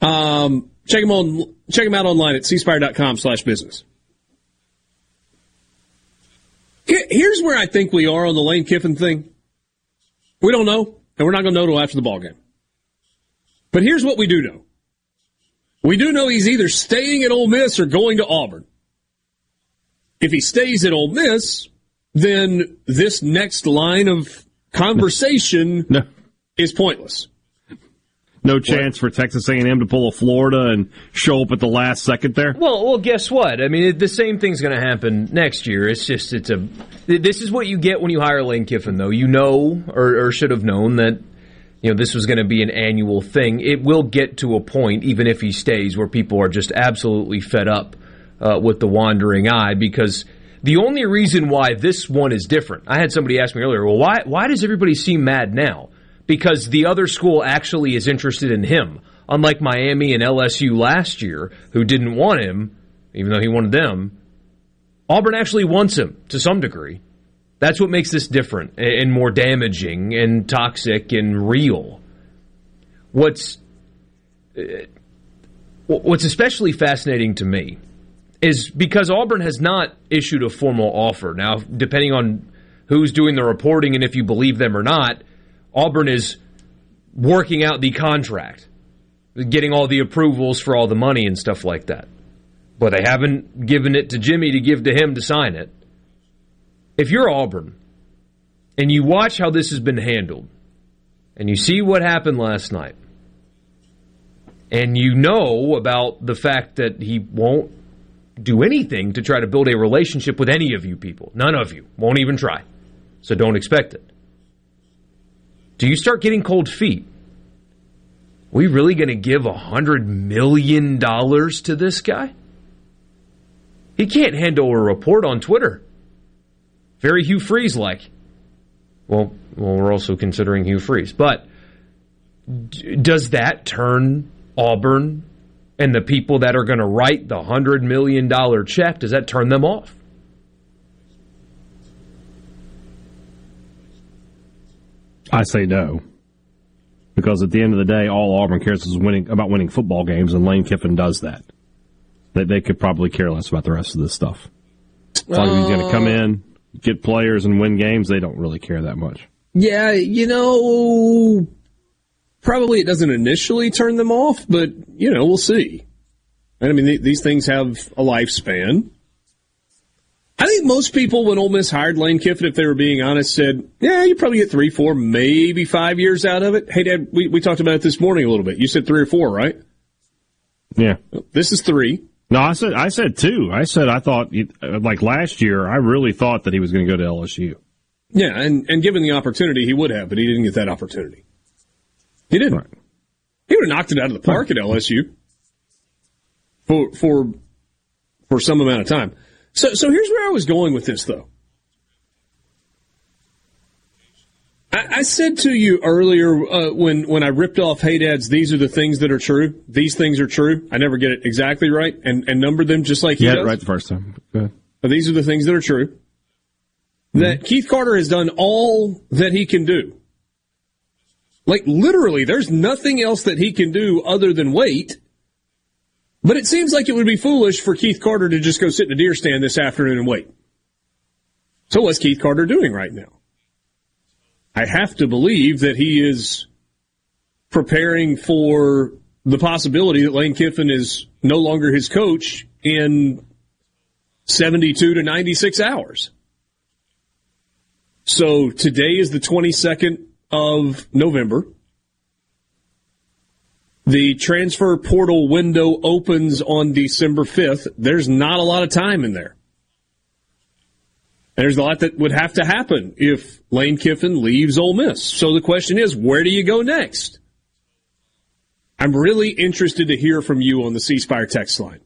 Um, check them on, check them out online at cspire.com slash business. Here's where I think we are on the Lane Kiffin thing. We don't know, and we're not going to know till after the ball game. But here's what we do know. We do know he's either staying at Ole Miss or going to Auburn. If he stays at Ole Miss, then this next line of conversation no. is pointless no chance for Texas A&M to pull a Florida and show up at the last second there? Well, well, guess what? I mean, the same thing's going to happen next year. It's just it's a this is what you get when you hire Lane Kiffin, though. You know, or, or should have known that you know this was going to be an annual thing. It will get to a point, even if he stays, where people are just absolutely fed up uh, with the wandering eye because. The only reason why this one is different, I had somebody ask me earlier, well, why, why does everybody seem mad now? Because the other school actually is interested in him. Unlike Miami and LSU last year, who didn't want him, even though he wanted them, Auburn actually wants him to some degree. That's what makes this different and more damaging and toxic and real. What's uh, what's especially fascinating to me is because Auburn has not issued a formal offer. Now, depending on who's doing the reporting and if you believe them or not, Auburn is working out the contract, getting all the approvals for all the money and stuff like that. But they haven't given it to Jimmy to give to him to sign it. If you're Auburn and you watch how this has been handled and you see what happened last night and you know about the fact that he won't do anything to try to build a relationship with any of you people, none of you, won't even try. So don't expect it. Do you start getting cold feet? Are we really going to give a hundred million dollars to this guy? He can't handle a report on Twitter. Very Hugh Freeze like. Well, well, we're also considering Hugh Freeze, but d- does that turn Auburn and the people that are going to write the hundred million dollar check? Does that turn them off? I say no. Because at the end of the day, all Auburn cares is winning about winning football games, and Lane Kiffin does that. They, they could probably care less about the rest of this stuff. As long as he's going to come in, get players, and win games, they don't really care that much. Yeah, you know, probably it doesn't initially turn them off, but, you know, we'll see. I mean, these things have a lifespan. I think most people, when Ole Miss hired Lane Kiffin, if they were being honest, said, "Yeah, you probably get three, four, maybe five years out of it." Haydad, we, we talked about it this morning a little bit. You said three or four, right? Yeah. This is three. No, I said I said two. I said I thought uh, like last year. I really thought that he was going to go to LSU. Yeah, and and given the opportunity, he would have, but he didn't get that opportunity. He didn't. Right. He would have knocked it out of the park right. at LSU for for for some amount of time. So, so here's where I was going with this, though. I, I said to you earlier uh, when when I ripped off Haydad's, these are the things that are true. These things are true. I never get it exactly right, and and numbered them just like he yeah, does. right the first time. These are the things that are true. Mm-hmm. That Keith Carter has done all that he can do. Like literally, there's nothing else that he can do other than wait. But it seems like it would be foolish for Keith Carter to just go sit in a deer stand this afternoon and wait. So what's Keith Carter doing right now? I have to believe that he is preparing for the possibility that Lane Kiffin is no longer his coach in 72 to 96 hours. So today is the 22nd of November. The transfer portal window opens on December 5th. There's not a lot of time in there. There's a lot that would have to happen if Lane Kiffin leaves Ole Miss. So the question is, where do you go next? I'm really interested to hear from you on the C Spire text line.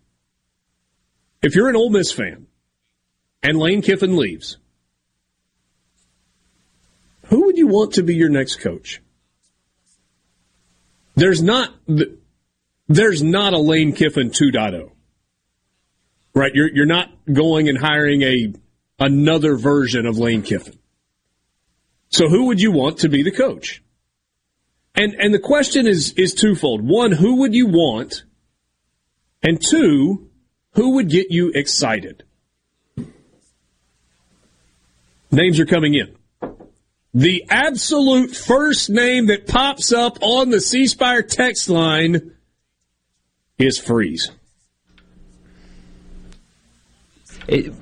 If you're an Ole Miss fan and Lane Kiffin leaves, who would you want to be your next coach? There's not there's not a Lane Kiffin 2.0. Right? You're you're not going and hiring a another version of Lane Kiffin. So who would you want to be the coach? And and the question is is twofold. One, who would you want? And two, who would get you excited? Names are coming in. The absolute first name that pops up on the C Spire text line is Freeze. It,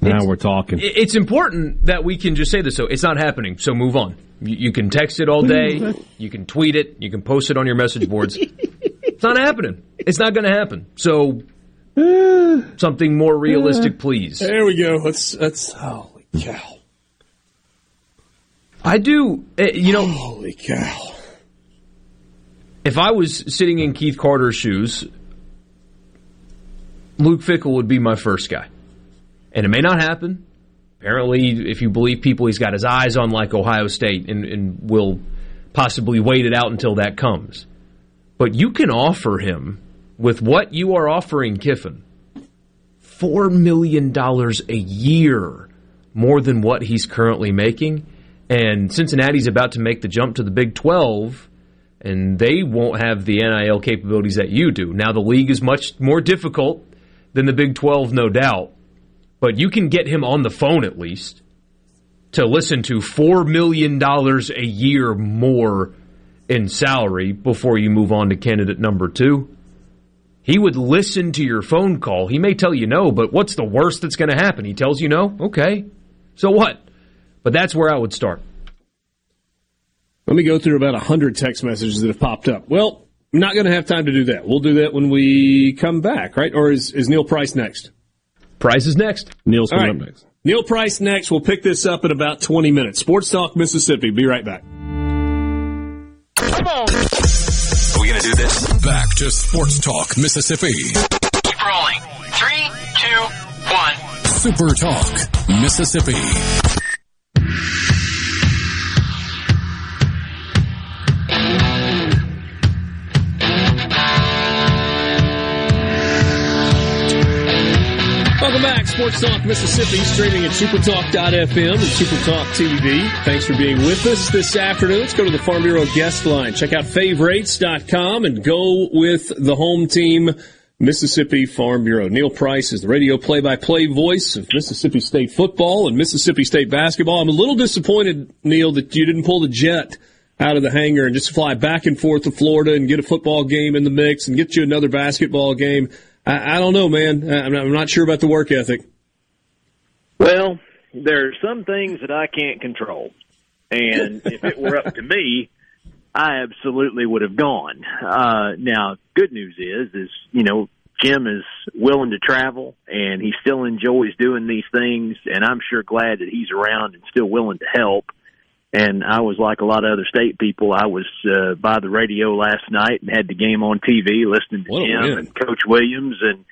now we're talking. It's important that we can just say this. So it's not happening. So move on. You, you can text it all day. You can tweet it. You can post it on your message boards. it's not happening. It's not going to happen. So something more realistic, please. There we go. Let's. Let's. Holy cow! I do. eh, You know. Holy cow! If I was sitting in Keith Carter's shoes, Luke Fickell would be my first guy. And it may not happen. Apparently, if you believe people, he's got his eyes on like Ohio State and, and will possibly wait it out until that comes. But you can offer him, with what you are offering Kiffin, $4 million a year more than what he's currently making. And Cincinnati's about to make the jump to the Big 12, and they won't have the NIL capabilities that you do. Now, the league is much more difficult than the Big 12, no doubt but you can get him on the phone at least to listen to $4 million a year more in salary before you move on to candidate number two. He would listen to your phone call. He may tell you no, but what's the worst that's going to happen? He tells you no? Okay. So what? But that's where I would start. Let me go through about 100 text messages that have popped up. Well, I'm not going to have time to do that. We'll do that when we come back, right? Or is, is Neil Price next? Price is next. Neil's coming right. up next. Neil Price next. We'll pick this up in about 20 minutes. Sports Talk Mississippi. Be right back. Are we going to do this? Back to Sports Talk Mississippi. Keep rolling. Three, two, one. Super Talk Mississippi. Welcome back. Sports Talk Mississippi, streaming at supertalk.fm and supertalk TV. Thanks for being with us this afternoon. Let's go to the Farm Bureau guest line. Check out favorites.com and go with the home team, Mississippi Farm Bureau. Neil Price is the radio play-by-play voice of Mississippi State football and Mississippi State basketball. I'm a little disappointed, Neil, that you didn't pull the jet out of the hangar and just fly back and forth to Florida and get a football game in the mix and get you another basketball game. I, I don't know, man. I'm not, I'm not sure about the work ethic. Well, there are some things that I can't control. And if it were up to me, I absolutely would have gone. Uh, now, good news is, is, you know, Jim is willing to travel and he still enjoys doing these things. And I'm sure glad that he's around and still willing to help. And I was like a lot of other state people. I was uh, by the radio last night and had the game on TV, listening to What a Jim and Coach Williams, and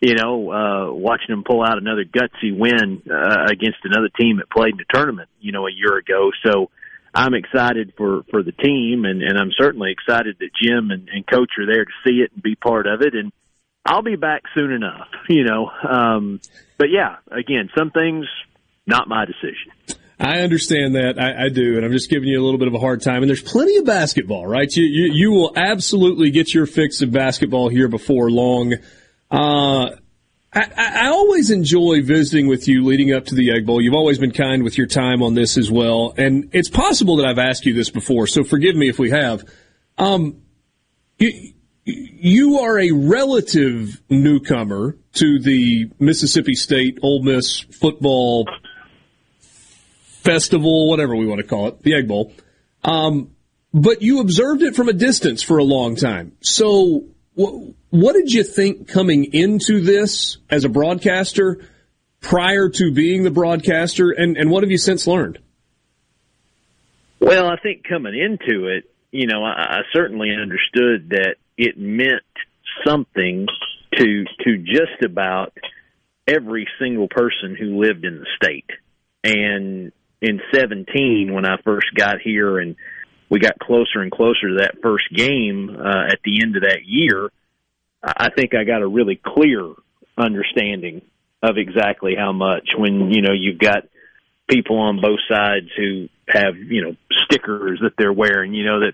you know, uh, watching them pull out another gutsy win uh, against another team that played in the tournament, you know, a year ago. So I'm excited for for the team, and and I'm certainly excited that Jim and, and Coach are there to see it and be part of it. And I'll be back soon enough, you know. Um, but yeah, again, some things not my decision. I understand that. I, I, do, and I'm just giving you a little bit of a hard time. And there's plenty of basketball, right? You you, you will absolutely get your fix of basketball here before long. Uh, I, I, always enjoy visiting with you leading up to the Egg Bowl. You've always been kind with your time on this as well, and it's possible that I've asked you this before, so forgive me if we have. Um, you, you are a relative newcomer to the Mississippi State Ole Miss football festival, whatever we want to call it, the Egg Bowl. Um, but you observed it from a distance for a long time. So, wh- what did you think coming into this as a broadcaster prior to being the broadcaster, and, and what have you since learned? Well, I think coming into it, you know, I, I certainly understood that it meant something to to just about every single person who lived in the state. And in 17 when I first got here and we got closer and closer to that first game uh, at the end of that year, I think I got a really clear understanding of exactly how much when you know you've got people on both sides who have you know stickers that they're wearing, you know that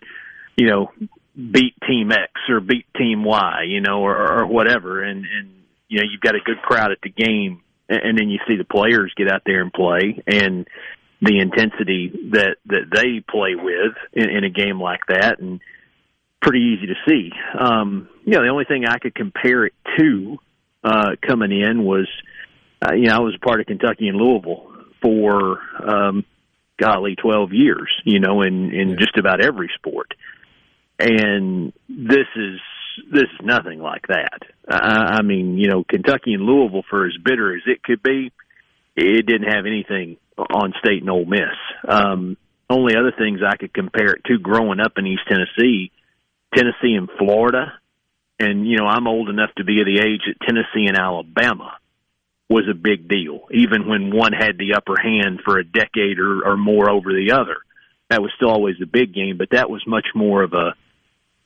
you know beat team X or beat team Y, you know, or, or whatever, and and you know you've got a good crowd at the game, and, and then you see the players get out there and play, and the intensity that that they play with in, in a game like that, and pretty easy to see. Um, you know, the only thing I could compare it to uh, coming in was, uh, you know, I was a part of Kentucky and Louisville for, um, golly, twelve years. You know, in in just about every sport, and this is this is nothing like that. I, I mean, you know, Kentucky and Louisville, for as bitter as it could be, it didn't have anything on State and Ole Miss. Um, only other things I could compare it to growing up in East Tennessee, Tennessee and Florida, and you know I'm old enough to be of the age that Tennessee and Alabama was a big deal, even when one had the upper hand for a decade or, or more over the other. That was still always a big game, but that was much more of a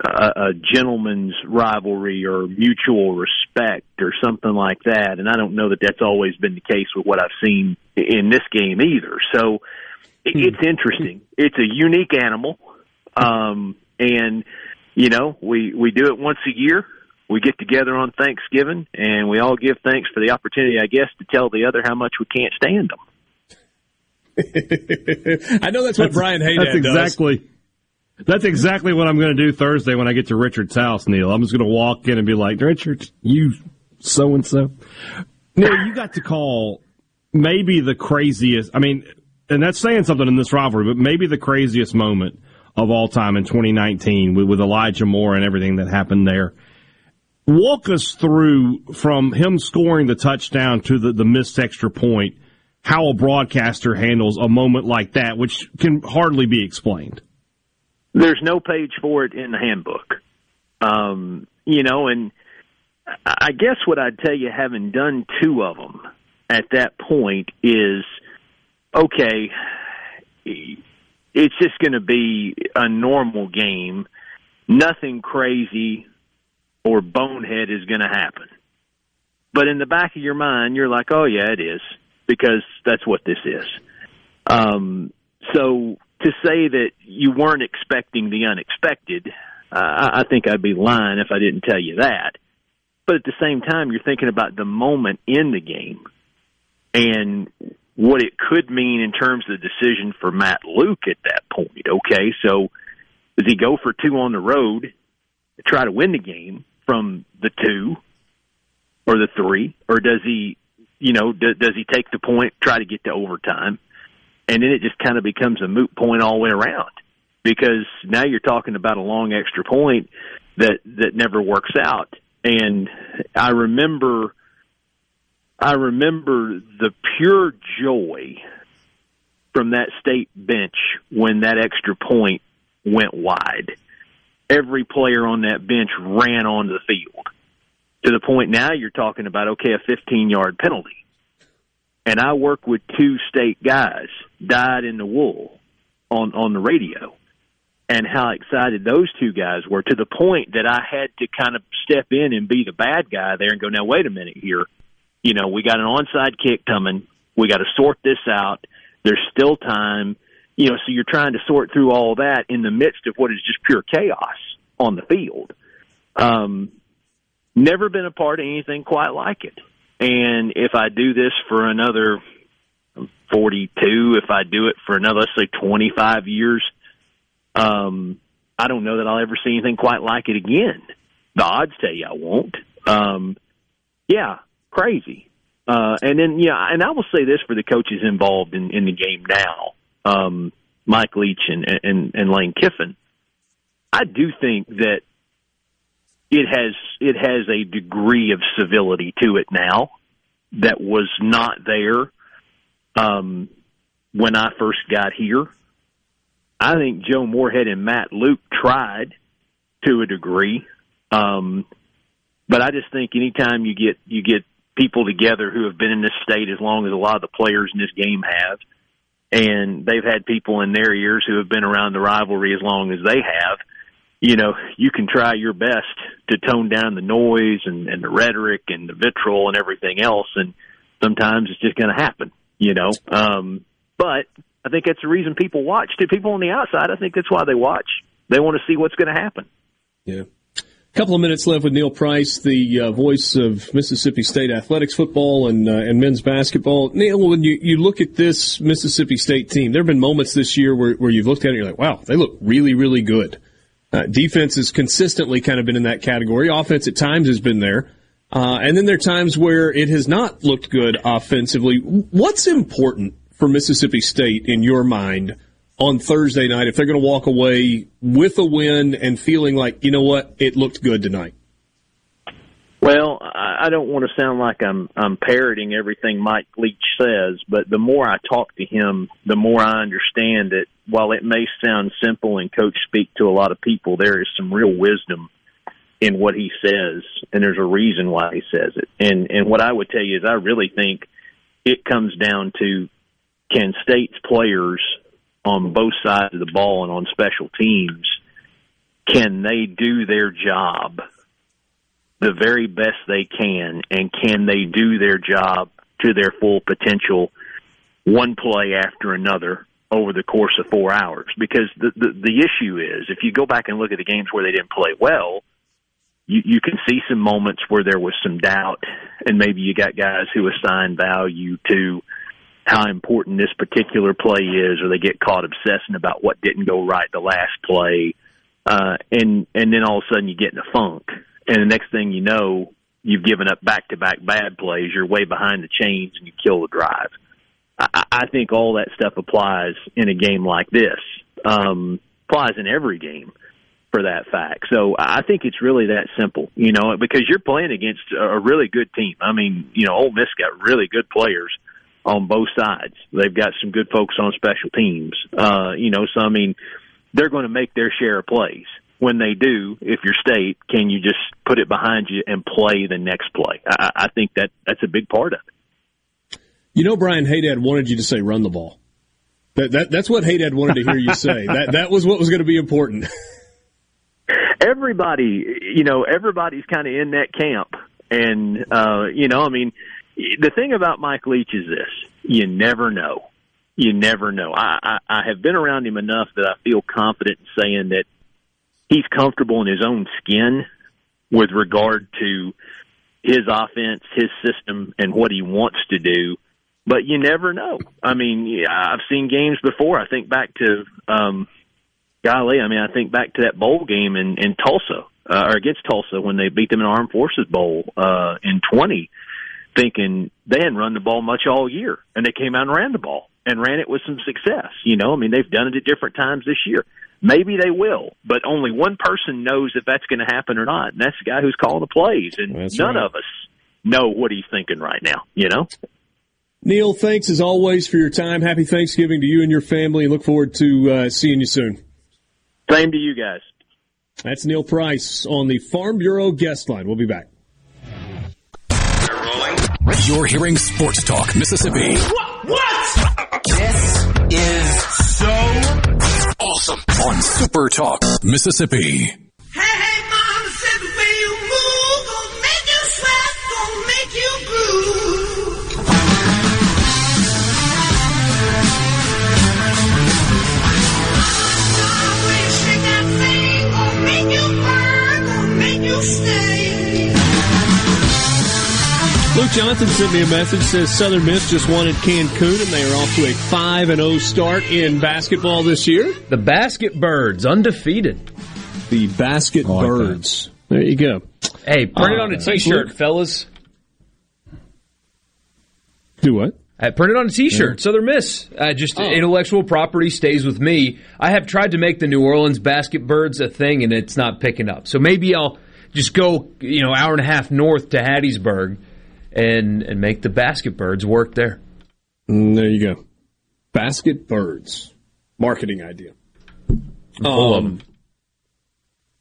a, a gentleman's rivalry or mutual respect or something like that. And I don't know that that's always been the case with what I've seen in this game either. So it's hmm. interesting. It's a unique animal. Um, and, you know, we, we do it once a year. We get together on Thanksgiving and we all give thanks for the opportunity, I guess, to tell the other how much we can't stand them. I know that's what that's, Brian Haydad That's exactly. Does. That's exactly what I'm going to do Thursday when I get to Richard's house, Neil. I'm just going to walk in and be like, Richard, you so and so. Neil, you got to call maybe the craziest. I mean, and that's saying something in this rivalry, but maybe the craziest moment of all time in 2019 with, with Elijah Moore and everything that happened there. Walk us through from him scoring the touchdown to the, the missed extra point, how a broadcaster handles a moment like that, which can hardly be explained. There's no page for it in the handbook. Um, you know, and I guess what I'd tell you, having done two of them at that point, is okay. It's just going to be a normal game. Nothing crazy or bonehead is going to happen. But in the back of your mind, you're like, oh yeah, it is because that's what this is. Um, so to say that you weren't expecting the unexpected, uh, I think I'd be lying if I didn't tell you that. But at the same time, you're thinking about the moment in the game and what it could mean in terms of the decision for Matt Luke at that point. Okay, so does he go for two on the road to try to win the game from the two or the three, or does he, you know, does, does he take the point, try to get to overtime? And then it just kind of becomes a moot point all the way around because now you're talking about a long extra point that that never works out. And I remember, I remember the pure joy from that state bench when that extra point went wide. Every player on that bench ran onto the field to the point now you're talking about okay, a 15 yard penalty and I work with two state guys dyed in the wool on on the radio and how excited those two guys were to the point that I had to kind of step in and be the bad guy there and go now wait a minute here you know we got an onside kick coming we got to sort this out There's still time, you know. So you're trying to sort through all that in the midst of what is just pure chaos on the field. Um, never been a part of anything quite like it. And if I do this for another 42, if I do it for another, let's say 25 years, um, I don't know that I'll ever see anything quite like it again. The odds tell you I won't. Um, yeah, crazy. Uh, and then, yeah, and I will say this for the coaches involved in, in the game now, um, Mike Leach and, and, and Lane Kiffin. I do think that it has it has a degree of civility to it now that was not there um, when I first got here. I think Joe Moorhead and Matt Luke tried to a degree, um, but I just think anytime you get you get people together who have been in this state as long as a lot of the players in this game have, and they've had people in their ears who have been around the rivalry as long as they have you know, you can try your best to tone down the noise and, and the rhetoric and the vitriol and everything else, and sometimes it's just going to happen, you know. Um, but I think that's the reason people watch. To people on the outside, I think that's why they watch. They want to see what's going to happen. Yeah. A couple of minutes left with Neil Price, the uh, voice of Mississippi State athletics, football, and uh, and men's basketball. Neil, when you, you look at this Mississippi State team, there have been moments this year where, where you've looked at it and you're like, wow, they look really, really good. Uh, defense has consistently kind of been in that category. Offense at times has been there. Uh, and then there are times where it has not looked good offensively. What's important for Mississippi State in your mind on Thursday night if they're going to walk away with a win and feeling like, you know what, it looked good tonight? Well, I don't want to sound like I'm I'm parroting everything Mike Leach says, but the more I talk to him, the more I understand that while it may sound simple and coach speak to a lot of people, there is some real wisdom in what he says, and there's a reason why he says it. And and what I would tell you is, I really think it comes down to can State's players on both sides of the ball and on special teams can they do their job the very best they can, and can they do their job to their full potential, one play after another over the course of four hours? Because the the, the issue is, if you go back and look at the games where they didn't play well, you, you can see some moments where there was some doubt, and maybe you got guys who assign value to how important this particular play is, or they get caught obsessing about what didn't go right the last play, uh, and and then all of a sudden you get in a funk and the next thing you know, you've given up back to back bad plays. You're way behind the chains, and you kill the drive. I, I think all that stuff applies in a game like this. Um, applies in every game for that fact. So I think it's really that simple, you know, because you're playing against a really good team. I mean, you know, Ole Miss got really good players on both sides. They've got some good folks on special teams. Uh, you know, so I mean, they're going to make their share of plays when they do, if you're state, can you just put it behind you and play the next play? I, I think that that's a big part of it. You know, Brian Haydad wanted you to say run the ball. That, that that's what Haydad wanted to hear you say. that that was what was going to be important. Everybody, you know, everybody's kind of in that camp, and uh, you know, I mean, the thing about Mike Leach is this: you never know. You never know. I, I, I have been around him enough that I feel confident in saying that he's comfortable in his own skin with regard to his offense, his system, and what he wants to do. But you never know. I mean, yeah, I've seen games before. I think back to, um, golly, I mean, I think back to that bowl game in, in Tulsa, uh, or against Tulsa when they beat them in Armed Forces Bowl, uh, in 20, thinking they hadn't run the ball much all year. And they came out and ran the ball and ran it with some success. You know, I mean, they've done it at different times this year. Maybe they will, but only one person knows if that's going to happen or not, and that's the guy who's calling the plays. And that's none right. of us know what he's thinking right now. You know. Neil, thanks as always for your time. Happy Thanksgiving to you and your family, and look forward to uh, seeing you soon. Same to you guys. That's Neil Price on the Farm Bureau guest line. We'll be back. You're hearing Sports Talk Mississippi. What? what? This is so awesome on Super Talk, Mississippi. Hey, hey, said the way you move gonna make you sweat, gonna make you groove. Gonna make you burn, gonna make you. Jonathan sent me a message. Says Southern Miss just wanted Cancun, and they are off to a five and zero start in basketball this year. The Basket Birds undefeated. The Basket like Birds. There you go. Hey, print it Uh, on a thanks, T-shirt, Luke. fellas. Do what? I print it on a T-shirt. Southern Miss. Uh, just Oh. intellectual property stays with me. I have tried to make the New Orleans Basket Birds a thing, and it's not picking up. So maybe I'll just go, you know, hour and a half north to Hattiesburg, and and make the Basket Birds work there. Mm, there you go. Basket Birds. Marketing idea. full Um,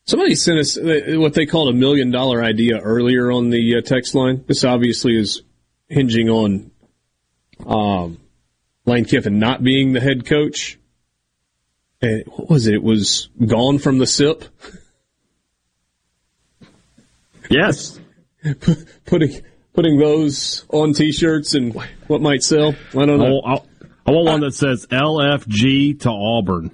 somebody sent us uh, what they called a million dollar idea earlier on the uh, text line. This obviously is hinging on um, Lane Kiffin not being the head coach. And what was it? It was gone from the SIP. Yes. putting putting those on T-shirts and what might sell. I don't know. I want one that says LFG to Auburn.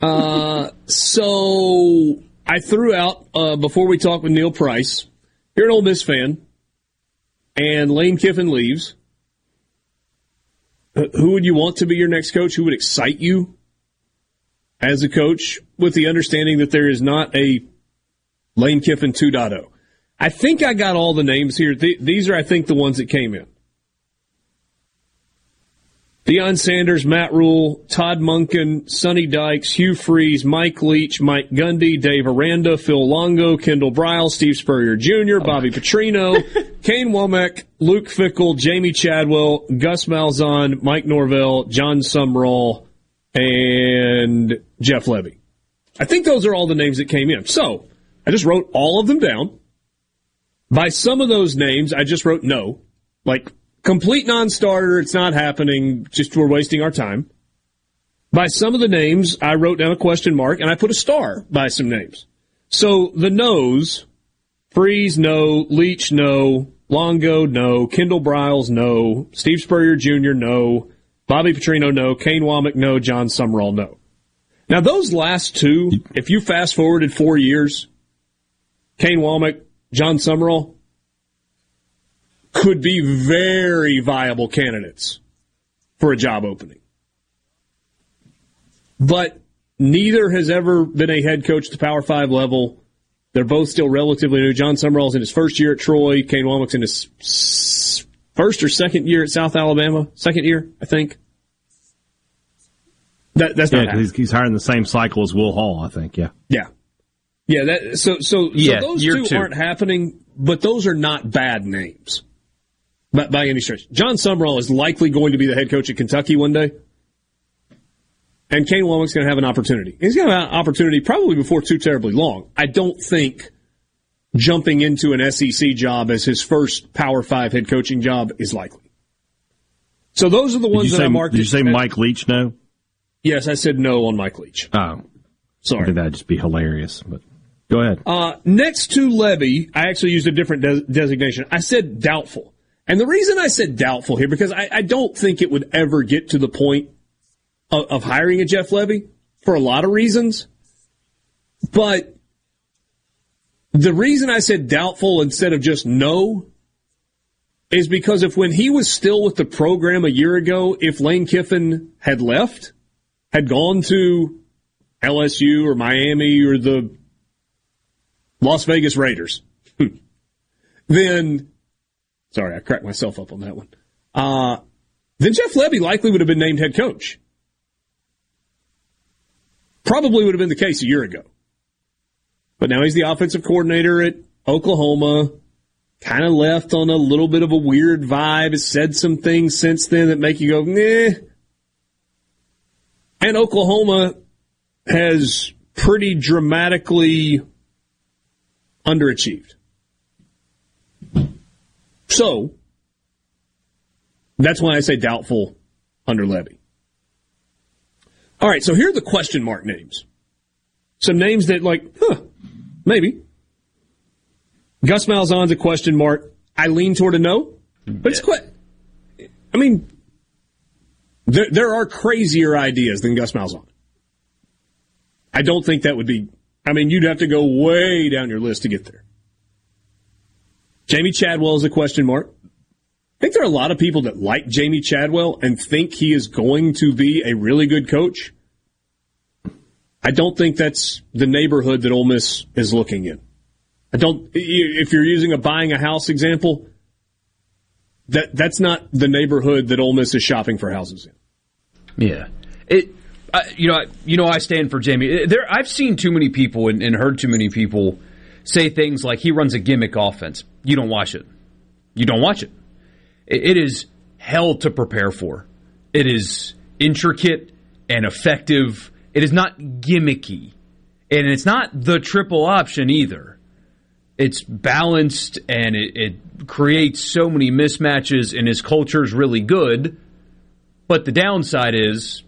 Uh, so I threw out uh, before we talked with Neil Price. You're an Ole Miss fan, and Lane Kiffin leaves. Uh, Who would you want to be your next coach? Who would excite you as a coach, with the understanding that there is not a Lane Kiffin 2.0? I think I got all the names here. Th- these are, I think, the ones that came in. Deion Sanders, Matt Rhule, Todd Monken, Sonny Dykes, Hugh Freeze, Mike Leach, Mike Gundy, Dave Aranda, Phil Longo, Kendal Briles, Steve Spurrier Jr., oh. Bobby Petrino, Kane Wommack, Luke Fickell, Jamey Chadwell, Gus Malzahn, Mike Norvell, Jon Sumrall, and Jeff Lebby. I think those are all the names that came in. So I just wrote all of them down. By some of those names, I just wrote no. Like, complete non-starter, it's not happening, just we're wasting our time. By some of the names, I wrote down a question mark and I put a star by some names. So the no's, Freeze, no, Leach, no, Longo, no, Kendal Briles, no, Steve Spurrier Jr., no, Bobby Petrino, no, Kane Wommack, no, Jon Sumrall, no. Now those last two, if you fast forwarded four years, Kane Wommack, Jon Sumrall, could be very viable candidates for a job opening. But neither has ever been a head coach at the Power Five level. They're both still relatively new. Jon Sumrall's in his first year at Troy. Kane Wommack's in his first or second year at South Alabama. Second year, I think. That, that's Yeah, not he's, he's hiring the same cycle as Will Hall, I think. Yeah. Yeah. Yeah, that so so, Yeah, so those two, two. aren't happening, but those are not bad names. By, by any stretch. Jon Sumrall is likely going to be the head coach at Kentucky one day. And Kane Wommack's going to have an opportunity. He's going to have an opportunity probably before too terribly long. I don't think jumping into an SEC job as his first Power Five head coaching job is likely. So those are the ones that say, I marked. did you say as- Mike Leach no? Yes, I said no on Mike Leach. Oh. Sorry. I think that'd just be hilarious, but go ahead. Uh, next to Lebby, I actually used a different des- designation. I said doubtful. And the reason I said doubtful here, because I, I don't think it would ever get to the point of, of hiring a Jeff Lebby for a lot of reasons. But the reason I said doubtful instead of just no is because if when he was still with the program a year ago, if Lane Kiffin had left, had gone to LSU or Miami or the Las Vegas Raiders, then, sorry, I cracked myself up on that one. Uh, then Jeff Lebby likely would have been named head coach. Probably would have been the case a year ago. But now he's the offensive coordinator at Oklahoma. Kind of left on a little bit of a weird vibe. Has said some things since then that make you go, nah. And Oklahoma has pretty dramatically underachieved. So, that's why I say doubtful under Lebby. All right, so here are the question mark names. Some names that, like, huh, maybe. Gus Malzahn's a question mark. I lean toward a no, but it's quite. I mean, there, there are crazier ideas than Gus Malzahn. I don't think that would be. I mean, you'd have to go way down your list to get there. Jamey Chadwell is a question mark. I think there are a lot of people that like Jamey Chadwell and think he is going to be a really good coach. I don't think that's the neighborhood that Ole Miss is looking in. I don't. If you're using a buying a house example, that that's not the neighborhood that Ole Miss is shopping for houses in. Yeah, it. You know, I, you know, I stand for Jamie. There, I've seen too many people and, and heard too many people say things like he runs a gimmick offense. You don't watch it. You don't watch it. It, it is hell to prepare for. It is intricate and effective. It is not gimmicky, and it's not the triple option either. It's balanced and it, it creates so many mismatches, and his culture is really good. But the downside is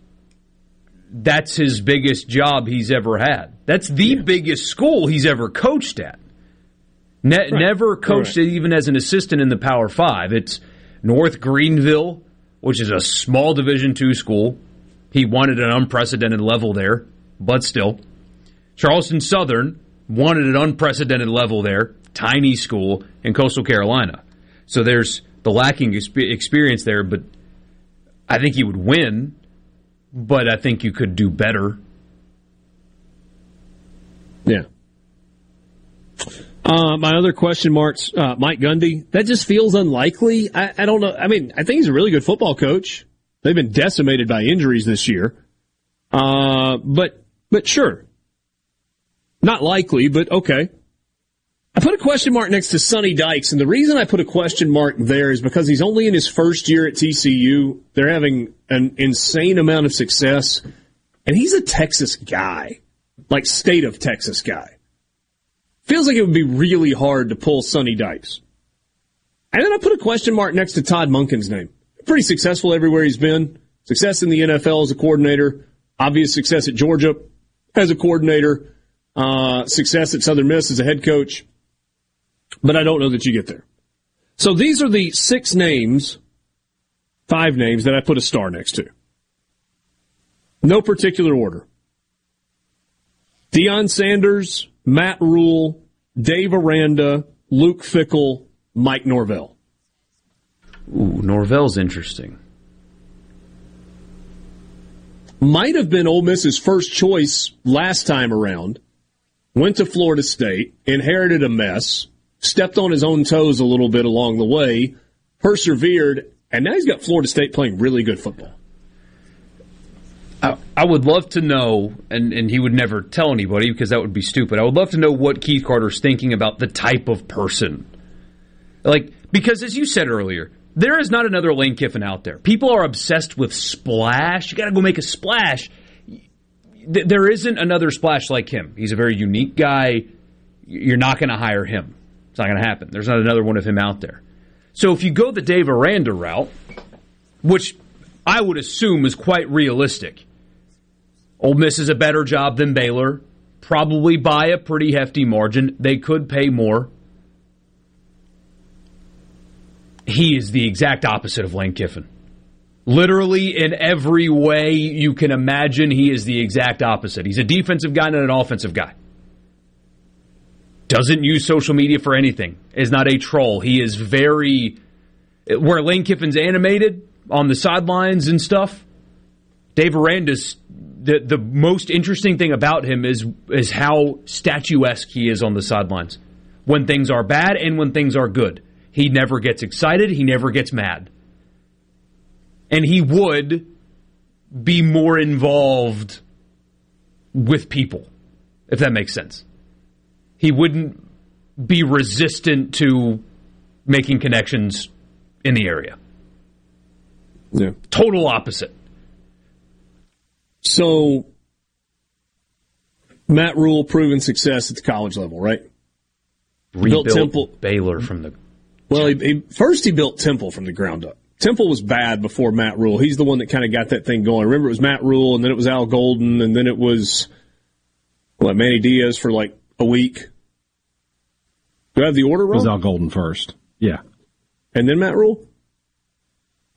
that's his biggest job he's ever had. That's the yeah. biggest school he's ever coached at. Ne- right. Never coached right. it even as an assistant in the Power Five. It's North Greenville, which is a small Division two school. He wanted an unprecedented level there, but still. Charleston Southern wanted an unprecedented level there, tiny school in Coastal Carolina. So there's the lacking experience there, but I think he would win but I think you could do better. Yeah. Uh, my other question marks, uh, Mike Gundy. That just feels unlikely. I, I, don't know. I mean, I think he's a really good football coach. They've been decimated by injuries this year. Uh, but, but sure. Not likely, but okay. I put a question mark next to Sonny Dykes, and the reason I put a question mark there is because he's only in his first year at TCU. They're having an insane amount of success, and he's a Texas guy, like state of Texas guy. Feels like it would be really hard to pull Sonny Dykes. And then I put a question mark next to Todd Monken's name. Pretty successful everywhere he's been. Success in the NFL as a coordinator. Obvious success at Georgia as a coordinator. Uh, success at Southern Miss as a head coach but I don't know that you get there. So these are the six names, five names that I put a star next to. No particular order. Deion Sanders, Matt Rhule, Dave Aranda, Luke Fickell, Mike Norvell. Ooh, Norvell's interesting. Might have been Ole Miss's first choice last time around. Went to Florida State, inherited a mess, stepped on his own toes a little bit along the way, persevered, and now he's got Florida State playing really good football. I, I would love to know, and, and he would never tell anybody because that would be stupid. I would love to know what Keith Carter's thinking about the type of person. Like, because as you said earlier, there is not another Lane Kiffin out there. People are obsessed with splash. You got to go make a splash. There isn't another splash like him. He's a very unique guy. You're not going to hire him. It's not going to happen. There's not another one of him out there. So if you go the Dave Aranda route, which I would assume is quite realistic, Ole Miss is a better job than Baylor, probably by a pretty hefty margin. They could pay more. He is the exact opposite of Lane Kiffin. Literally, in every way you can imagine, he is the exact opposite. He's a defensive guy, not an offensive guy doesn't use social media for anything, is not a troll. He is very. Where Lane Kiffin's animated on the sidelines and stuff, Dave Aranda's. The, the most interesting thing about him is is how statuesque he is on the sidelines. When things are bad and when things are good. He never gets excited, he never gets mad. And he would be more involved with people, if that makes sense he wouldn't be resistant to making connections in the area. Yeah. Total opposite. So, Matt Rhule proven success at the college level, right? Rebuilt built Temple Baylor from the. Well, he, he, first he built Temple from the ground up. Temple was bad before Matt Rhule. He's the one that kind of got that thing going. Remember, it was Matt Rhule, and then it was Al Golden, and then it was what Manny Diaz for like a week. Do I have the order wrong? It was Al Golden first. Yeah. And then Matt Rhule?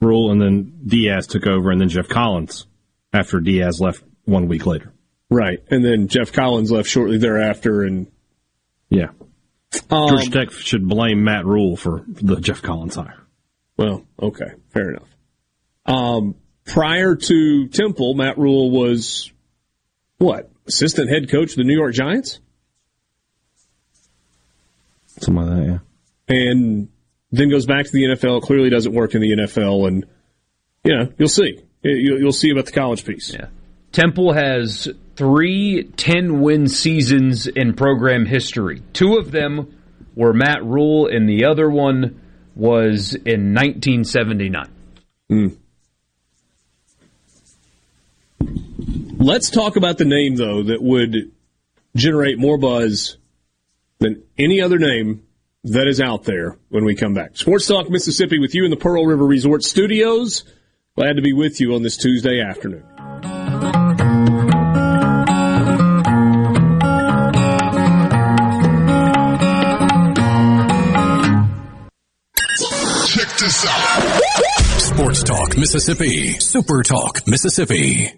Rhule, and then Diaz took over, and then Geoff Collins after Diaz left one week later. Right. And then Geoff Collins left shortly thereafter, and. Yeah. Um, Georgia Tech should blame Matt Rhule for the Geoff Collins hire. Well, okay, fair enough. Um, prior to Temple, Matt Rhule was what assistant head coach of the New York Giants, something like that. Yeah, and then goes back to the NFL. Clearly, doesn't work in the NFL, and you know you'll see. You'll see about the college piece. Yeah. Temple has three 10 win seasons in program history. Two of them were Matt Rhule, and the other one was in 1979. Mm. Let's talk about the name, though, that would generate more buzz than any other name that is out there when we come back. Sports Talk Mississippi with you in the Pearl River Resort Studios. Glad to be with you on this Tuesday afternoon. Check this out. Sports Talk Mississippi. Super Talk Mississippi.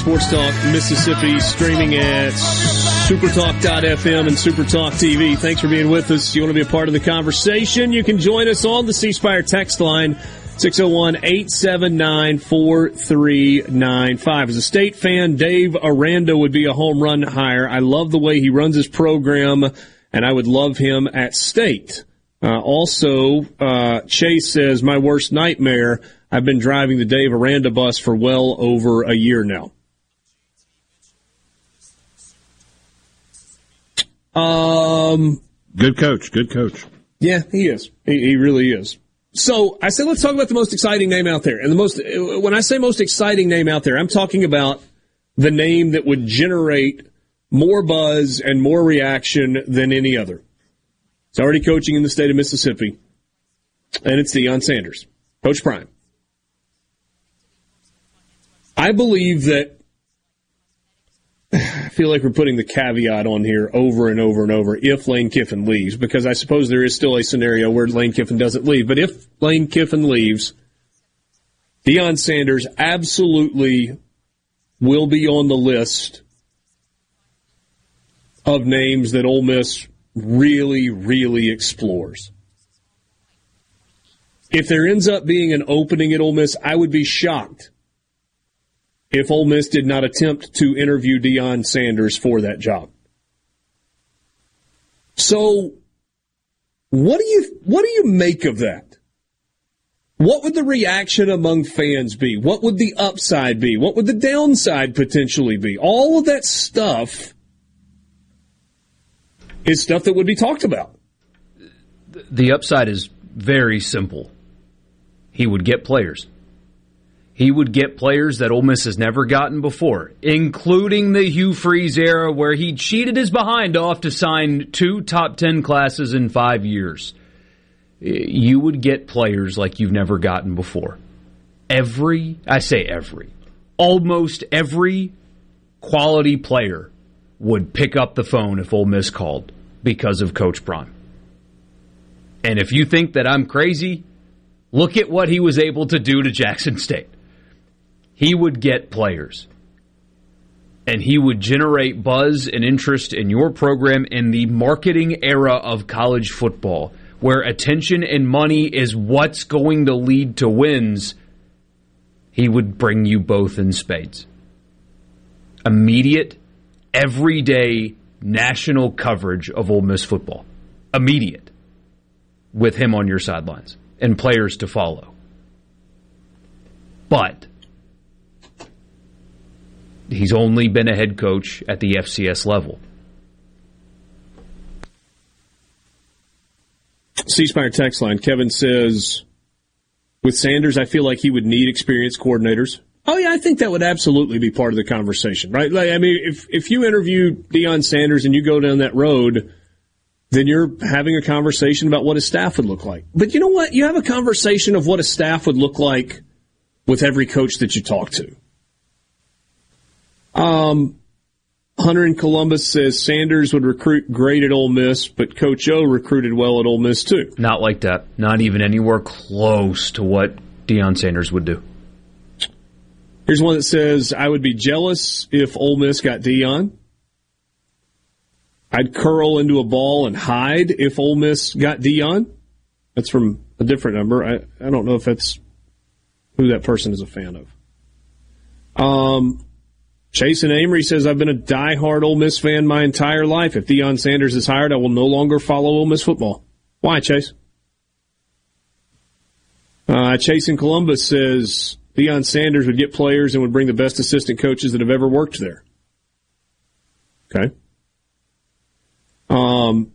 Sports Talk Mississippi streaming at supertalk.fm and supertalk TV. Thanks for being with us. You want to be a part of the conversation? You can join us on the C Spire text line 601-879-4395. As a state fan, Dave Aranda would be a home run hire. I love the way he runs his program and I would love him at state. Uh, also, uh, Chase says, my worst nightmare I've been driving the Dave Aranda bus for well over a year now. Um, good coach, good coach. Yeah, he is. He, he really is. So I said, let's talk about the most exciting name out there. And the most, when I say most exciting name out there, I'm talking about the name that would generate more buzz and more reaction than any other. He's already coaching in the state of Mississippi, and it's Deion Sanders, Coach Prime. I believe that feel like we're putting the caveat on here over and over and over if Lane Kiffin leaves, because I suppose there is still a scenario where Lane Kiffin doesn't leave. But if Lane Kiffin leaves, Deion Sanders absolutely will be on the list of names that Ole Miss really, really explores. If there ends up being an opening at Ole Miss, I would be shocked if Ole Miss did not attempt to interview Deion Sanders for that job. So, what do you what do you make of that? What would the reaction among fans be? What would the upside be? What would the downside potentially be? All of that stuff is stuff that would be talked about. The upside is very simple. He would get players he would get players that Ole Miss has never gotten before, including the Hugh Freeze era where he cheated his behind off to sign two top 10 classes in five years. You would get players like you've never gotten before. Every, I say every, almost every quality player would pick up the phone if Ole Miss called because of Coach Prime. And if you think that I'm crazy, look at what he was able to do to Jackson State he would get players and he would generate buzz and interest in your program in the marketing era of college football, where attention and money is what's going to lead to wins. He would bring you both in spades. Immediate, everyday national coverage of Ole Miss football. Immediate. With him on your sidelines and players to follow. But he's only been a head coach at the FCS level. C Spire text line. Kevin says, with Sanders, I feel like he would need experienced coordinators. Oh yeah, I think that would absolutely be part of the conversation, right? Like, I mean, if if you interview Deion Sanders and you go down that road, then you're having a conversation about what a staff would look like. But you know what? You have a conversation of what a staff would look like with every coach that you talk to. Um, Hunter in Columbus says Sanders would recruit great at Ole Miss, but Coach O recruited well at Ole Miss too. Not like that. Not even anywhere close to what Deion Sanders would do. Here's one that says, I would be jealous if Ole Miss got Deion. I'd curl into a ball and hide if Ole Miss got Deion. That's from a different number. I, I don't know if that's who that person is a fan of. Um, Jason Amory says, I've been a diehard Ole Miss fan my entire life. If Deion Sanders is hired, I will no longer follow Ole Miss football. Why, Chase? Uh, Chase in Columbus says, Deion Sanders would get players and would bring the best assistant coaches that have ever worked there. Okay. Um,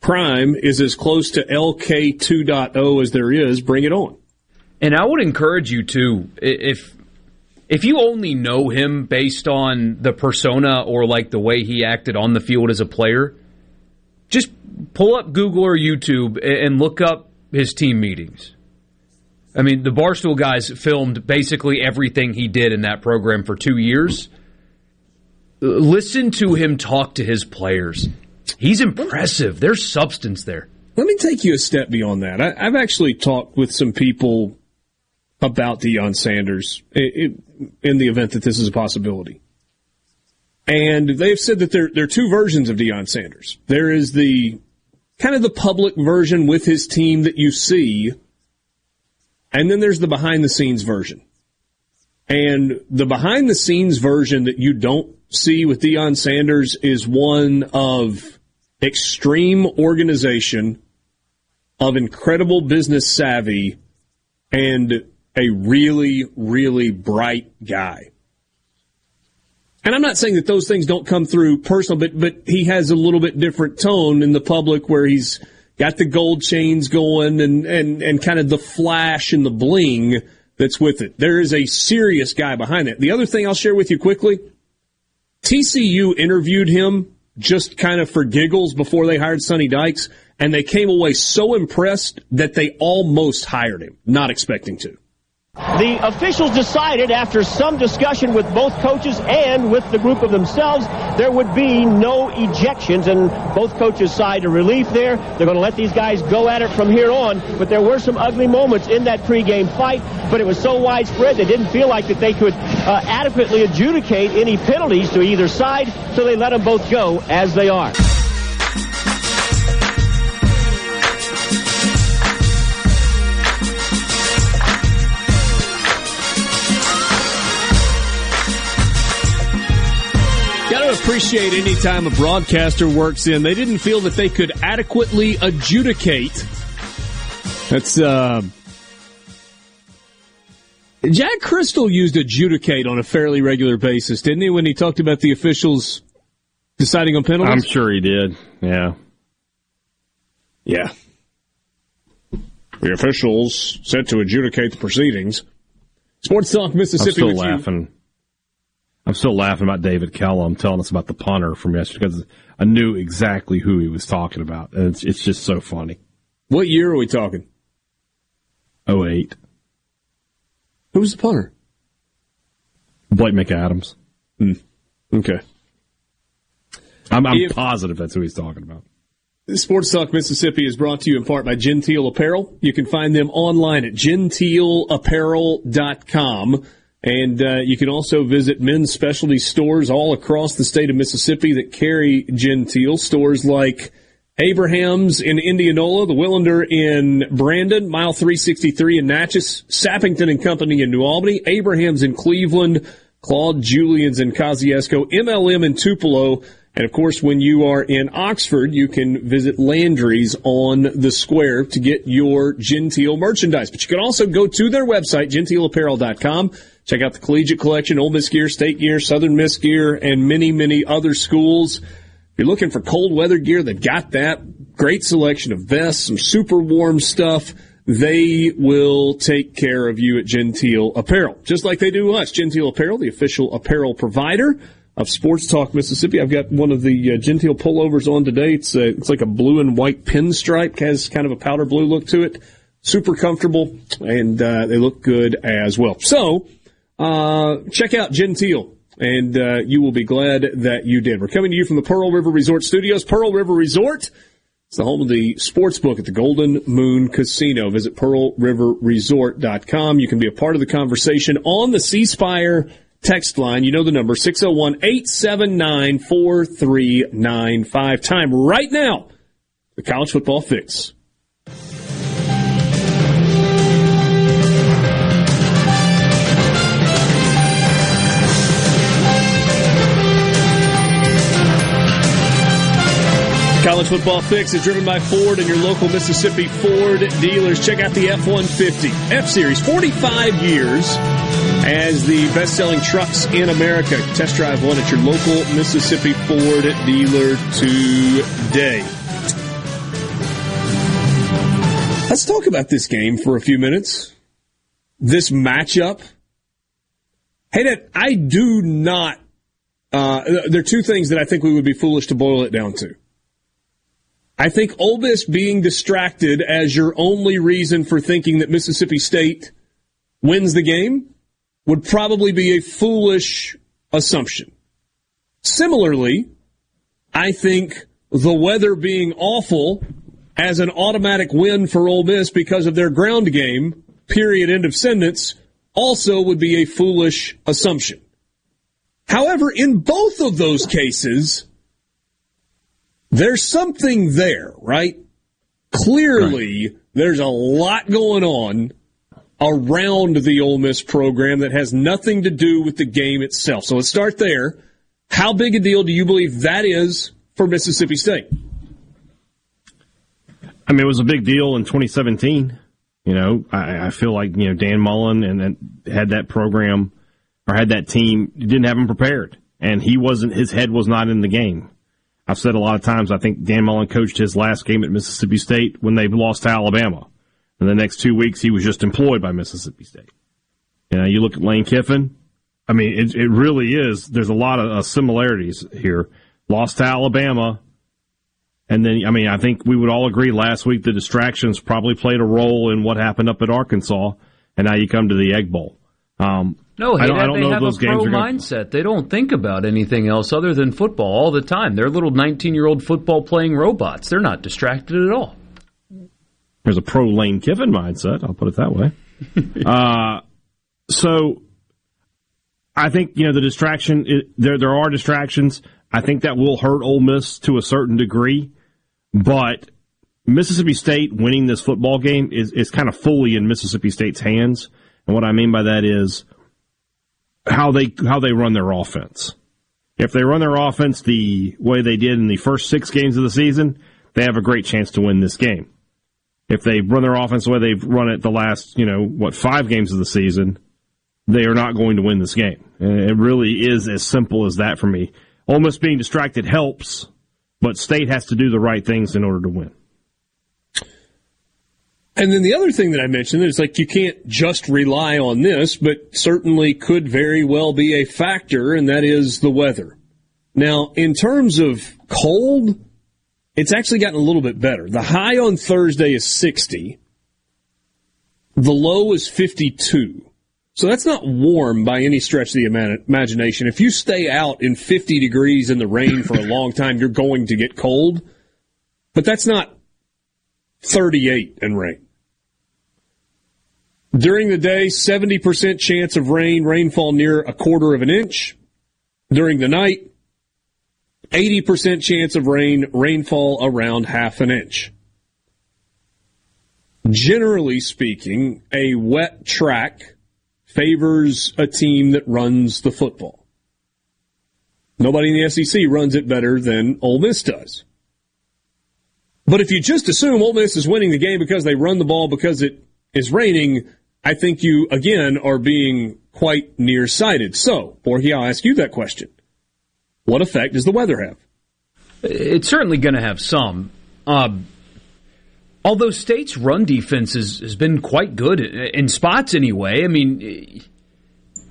Prime is as close to LK 2.0 as there is. Bring it on. And I would encourage you to, if if you only know him based on the persona or like the way he acted on the field as a player, just pull up Google or YouTube and look up his team meetings. I mean, the Barstool guys filmed basically everything he did in that program for two years. Listen to him talk to his players. He's impressive. There's substance there. Let me take you a step beyond that. I, have actually talked with some people about Deion Sanders in the event that this is a possibility. And they've said that there, there are two versions of Deion Sanders. There is the kind of the public version with his team that you see, and then there's the behind the scenes version. And the behind the scenes version that you don't see with Deion Sanders is one of extreme organization, of incredible business savvy, and a really, really bright guy. And I'm not saying that those things don't come through personal, but but he has a little bit different tone in the public where he's got the gold chains going and and and kind of the flash and the bling that's with it. There is a serious guy behind it. The other thing I'll share with you quickly, TCU interviewed him just kind of for giggles before they hired Sonny Dykes, and they came away so impressed that they almost hired him, not expecting to. The officials decided after some discussion with both coaches and with the group of themselves, there would be no ejections, and both coaches sighed a relief there. They're going to let these guys go at it from here on, but there were some ugly moments in that pregame fight, but it was so widespread they didn't feel like that they could uh, adequately adjudicate any penalties to either side, so they let them both go as they are. Appreciate any time a broadcaster works in. They didn't feel that they could adequately adjudicate. That's uh, Jack Cristil used adjudicate on a fairly regular basis, didn't he? When he talked about the officials deciding on penalties. I'm sure he did. Yeah. Yeah. The officials set to adjudicate the proceedings. Sports Talk Mississippi. I'm still laughing. You. I'm still laughing about David Kellum telling us about the punter from yesterday because I knew exactly who he was talking about. And it's, it's just so funny. What year are we talking? 08. Who was the punter? Blake McAdams. Hmm. Okay. I'm, I'm if, positive that's who he's talking about. Sports Talk Mississippi is brought to you in part by Genteel Apparel. You can find them online at genteelapparel.com. And uh, you can also visit men's specialty stores all across the state of Mississippi that carry Genteel. Stores like Abraham's in Indianola, the Willander in Brandon, Mile 363 in Natchez, Sappington and Company in New Albany, Abraham's in Cleveland, Claude Julian's in Kosciusko, MLM in Tupelo, and of course, when you are in Oxford, you can visit Landry's on the square to get your Genteel merchandise. But you can also go to their website, genteelapparel.com. Check out the collegiate collection, Ole Miss gear, state gear, Southern Miss gear, and many, many other schools. If you're looking for cold weather gear, they've got that. Great selection of vests, some super warm stuff. they will take care of you at Genteel Apparel, just like they do us. Genteel Apparel, the official apparel provider of Sports Talk Mississippi. I've got one of the uh, Genteel pullovers on today. It's a, it's like a blue and white pinstripe, has kind of a powder blue look to it. Super comfortable, and uh, they look good as well. So, uh, check out Genteel, and uh, you will be glad that you did. We're coming to you from the Pearl River Resort Studios. Pearl River Resort it's the home of the sports book at the Golden Moon Casino. Visit pearlriverresort.com. You can be a part of the conversation on the C Spire text line. You know the number 601 879 4395. Time right now. The college football fix. College Football Fix is driven by Ford and your local Mississippi Ford dealers. Check out the F-150 F-Series, 45 years as the best-selling trucks in America. Test drive one at your local Mississippi Ford dealer today. Let's talk about this game for a few minutes. This matchup. Hey, that I do not. Uh, there are two things that I think we would be foolish to boil it down to. I think Ole Miss being distracted as your only reason for thinking that Mississippi State wins the game would probably be a foolish assumption. Similarly, I think the weather being awful as an automatic win for Ole Miss because of their ground game, period, end of sentence, also would be a foolish assumption. However, in both of those cases, there's something there, right? Clearly, right. there's a lot going on around the Ole Miss program that has nothing to do with the game itself. So let's start there. How big a deal do you believe that is for Mississippi State? I mean, it was a big deal in 2017. You know, I, I feel like you know Dan Mullen and, and had that program or had that team didn't have him prepared, and he wasn't. His head was not in the game. I've said a lot of times, I think Dan Mullen coached his last game at Mississippi State when they lost to Alabama. In the next two weeks, he was just employed by Mississippi State. You know, you look at Lane Kiffin. I mean, it, it really is. There's a lot of uh, similarities here. Lost to Alabama. And then, I mean, I think we would all agree last week the distractions probably played a role in what happened up at Arkansas. And now you come to the Egg Bowl. Um, no, I don't, I don't they have a pro mindset. They don't think about anything else other than football all the time. They're little 19 year old football playing robots. They're not distracted at all. There's a pro Lane Kiffin mindset. I'll put it that way. uh, so I think you know the distraction. It, there there are distractions. I think that will hurt Ole Miss to a certain degree, but Mississippi State winning this football game is is kind of fully in Mississippi State's hands. And what I mean by that is how they how they run their offense. If they run their offense the way they did in the first six games of the season, they have a great chance to win this game. If they run their offense the way they've run it the last, you know, what five games of the season, they are not going to win this game. And it really is as simple as that for me. Almost being distracted helps, but State has to do the right things in order to win. And then the other thing that I mentioned is like you can't just rely on this, but certainly could very well be a factor, and that is the weather. Now, in terms of cold, it's actually gotten a little bit better. The high on Thursday is 60. The low is 52. So that's not warm by any stretch of the imagination. If you stay out in 50 degrees in the rain for a long time, you're going to get cold. But that's not 38 and rain. During the day, 70% chance of rain, rainfall near a quarter of an inch. During the night, 80% chance of rain, rainfall around half an inch. Generally speaking, a wet track favors a team that runs the football. Nobody in the SEC runs it better than Ole Miss does. But if you just assume Ole Miss is winning the game because they run the ball because it is raining, I think you, again, are being quite nearsighted. So, Borgie, I'll ask you that question. What effect does the weather have? It's certainly going to have some. Uh, Although State's run defense has, has been quite good in spots anyway. I mean,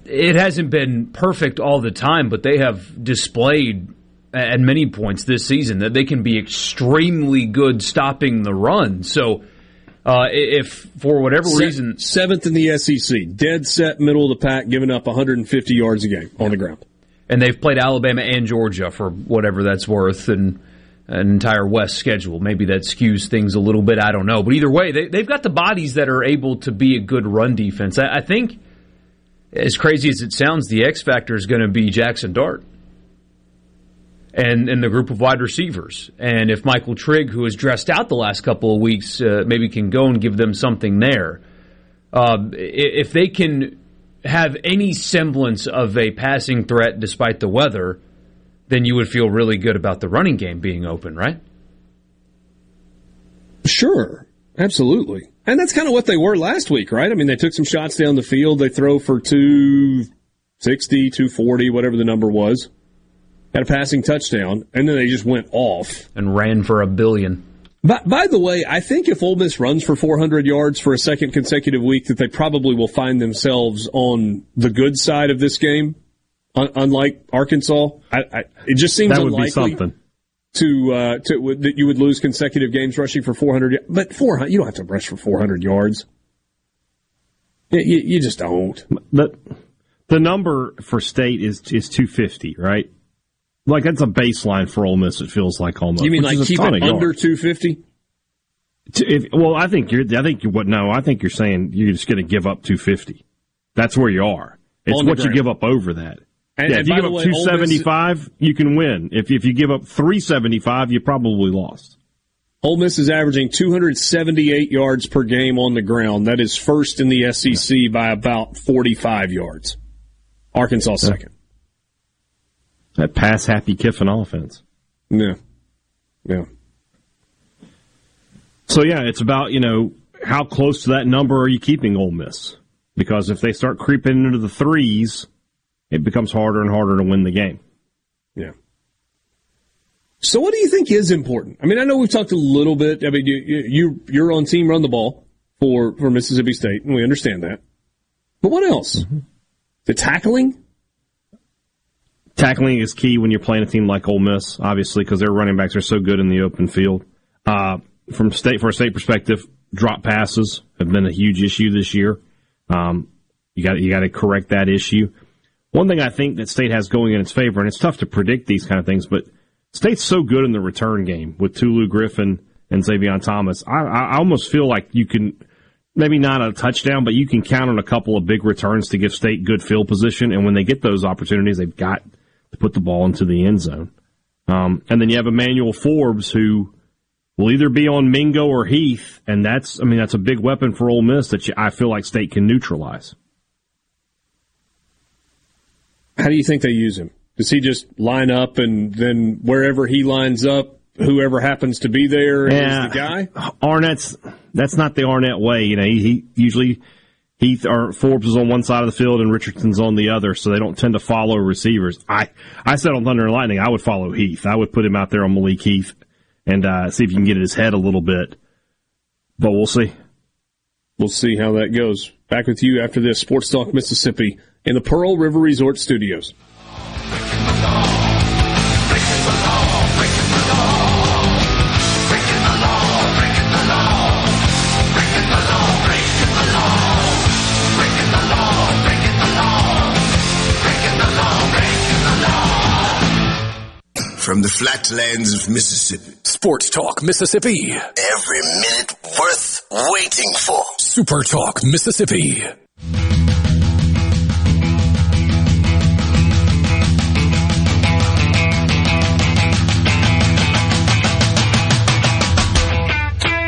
it hasn't been perfect all the time, but they have displayed at many points this season that they can be extremely good stopping the run. So, uh, if for whatever Se- reason, seventh in the SEC, dead set middle of the pack, giving up 150 yards a game on the ground. and they've played Alabama and Georgia for whatever that's worth, and an entire West schedule. Maybe that skews things a little bit. I don't know, but either way, they, they've got the bodies that are able to be a good run defense. I, I think, as crazy as it sounds, the X factor is going to be Jaxson Dart. And, and the group of wide receivers. And if Michael Trigg, who has dressed out the last couple of weeks, uh, maybe can go and give them something there. Uh, if they can have any semblance of a passing threat despite the weather, then you would feel really good about the running game being open, right? Sure, absolutely. And that's kind of what they were last week, right? I mean, they took some shots down the field. They throw for 260, 240, whatever the number was. Had a passing touchdown, and then they just went off. And ran for a billion. By, by the way, I think if Ole Miss runs for 400 yards for a second consecutive week, that they probably will find themselves on the good side of this game, un- unlike Arkansas. I, I, it just seems That would be unlikely something. to uh, to would- that you would lose consecutive games rushing for 400. y- But 400, you don't have to rush for 400 yards. You, you, you just don't. The the number for state is is two fifty, right? Like that's a baseline for Ole Miss. It feels like almost. You mean like keep it under 250? If, well, I think you're. I think you what? No, I think you're saying you're just going to give up two fifty. That's where you are. It's what you give up over that. And- yeah, and if you give up two Miss- you can win. If if you give up three seventy five, you probably lost. Ole Miss is averaging 278 yards per game on the ground. That is first in the SEC by about 45 yards. Arkansas second. That pass happy Kiffin offense. Yeah. Yeah. So yeah, it's about you know how close to that number are you keeping Ole Miss? Because if they start creeping into the threes, it becomes harder and harder to win the game. Yeah. So what do you think is important? I mean, I know we've talked a little bit. I mean, you, you you're on team run the ball for for Mississippi State, and we understand that. But what else? Mm-hmm. The tackling. Tackling is key when you're playing a team like Ole Miss, obviously, because their running backs are so good in the open field. Uh, from state for a state perspective, drop passes have been a huge issue this year. Um, you got you got to correct that issue. One thing I think that state has going in its favor, and it's tough to predict these kind of things, but state's so good in the return game with Tulu Griffin and Zavion Thomas. I, I almost feel like you can maybe not a touchdown, but you can count on a couple of big returns to give state good field position. And when they get those opportunities, they've got to put the ball into the end zone. Um, and then you have Emmanuel Forbes who will either be on Mingo or Heath, and that's I mean that's a big weapon for Ole Miss that you, I feel like State can neutralize. How do you think they use him? Does he just line up and then wherever he lines up, whoever happens to be there is Yeah. the guy? Arnett's that's not the Arnett way. You know, he, he usually Heath or Forbes is on one side of the field and Richardson's on the other, so they don't tend to follow receivers. I I said on Thunder and Lightning, I would follow Heath. I would put him out there on Malik Heath and uh, see if you can get his head a little bit. But we'll see. We'll see how that goes. Back with you after this Sports Talk Mississippi in the Pearl River Resort Studios. From the flatlands of Mississippi. Sports Talk Mississippi. Every minute worth waiting for. Super Talk Mississippi.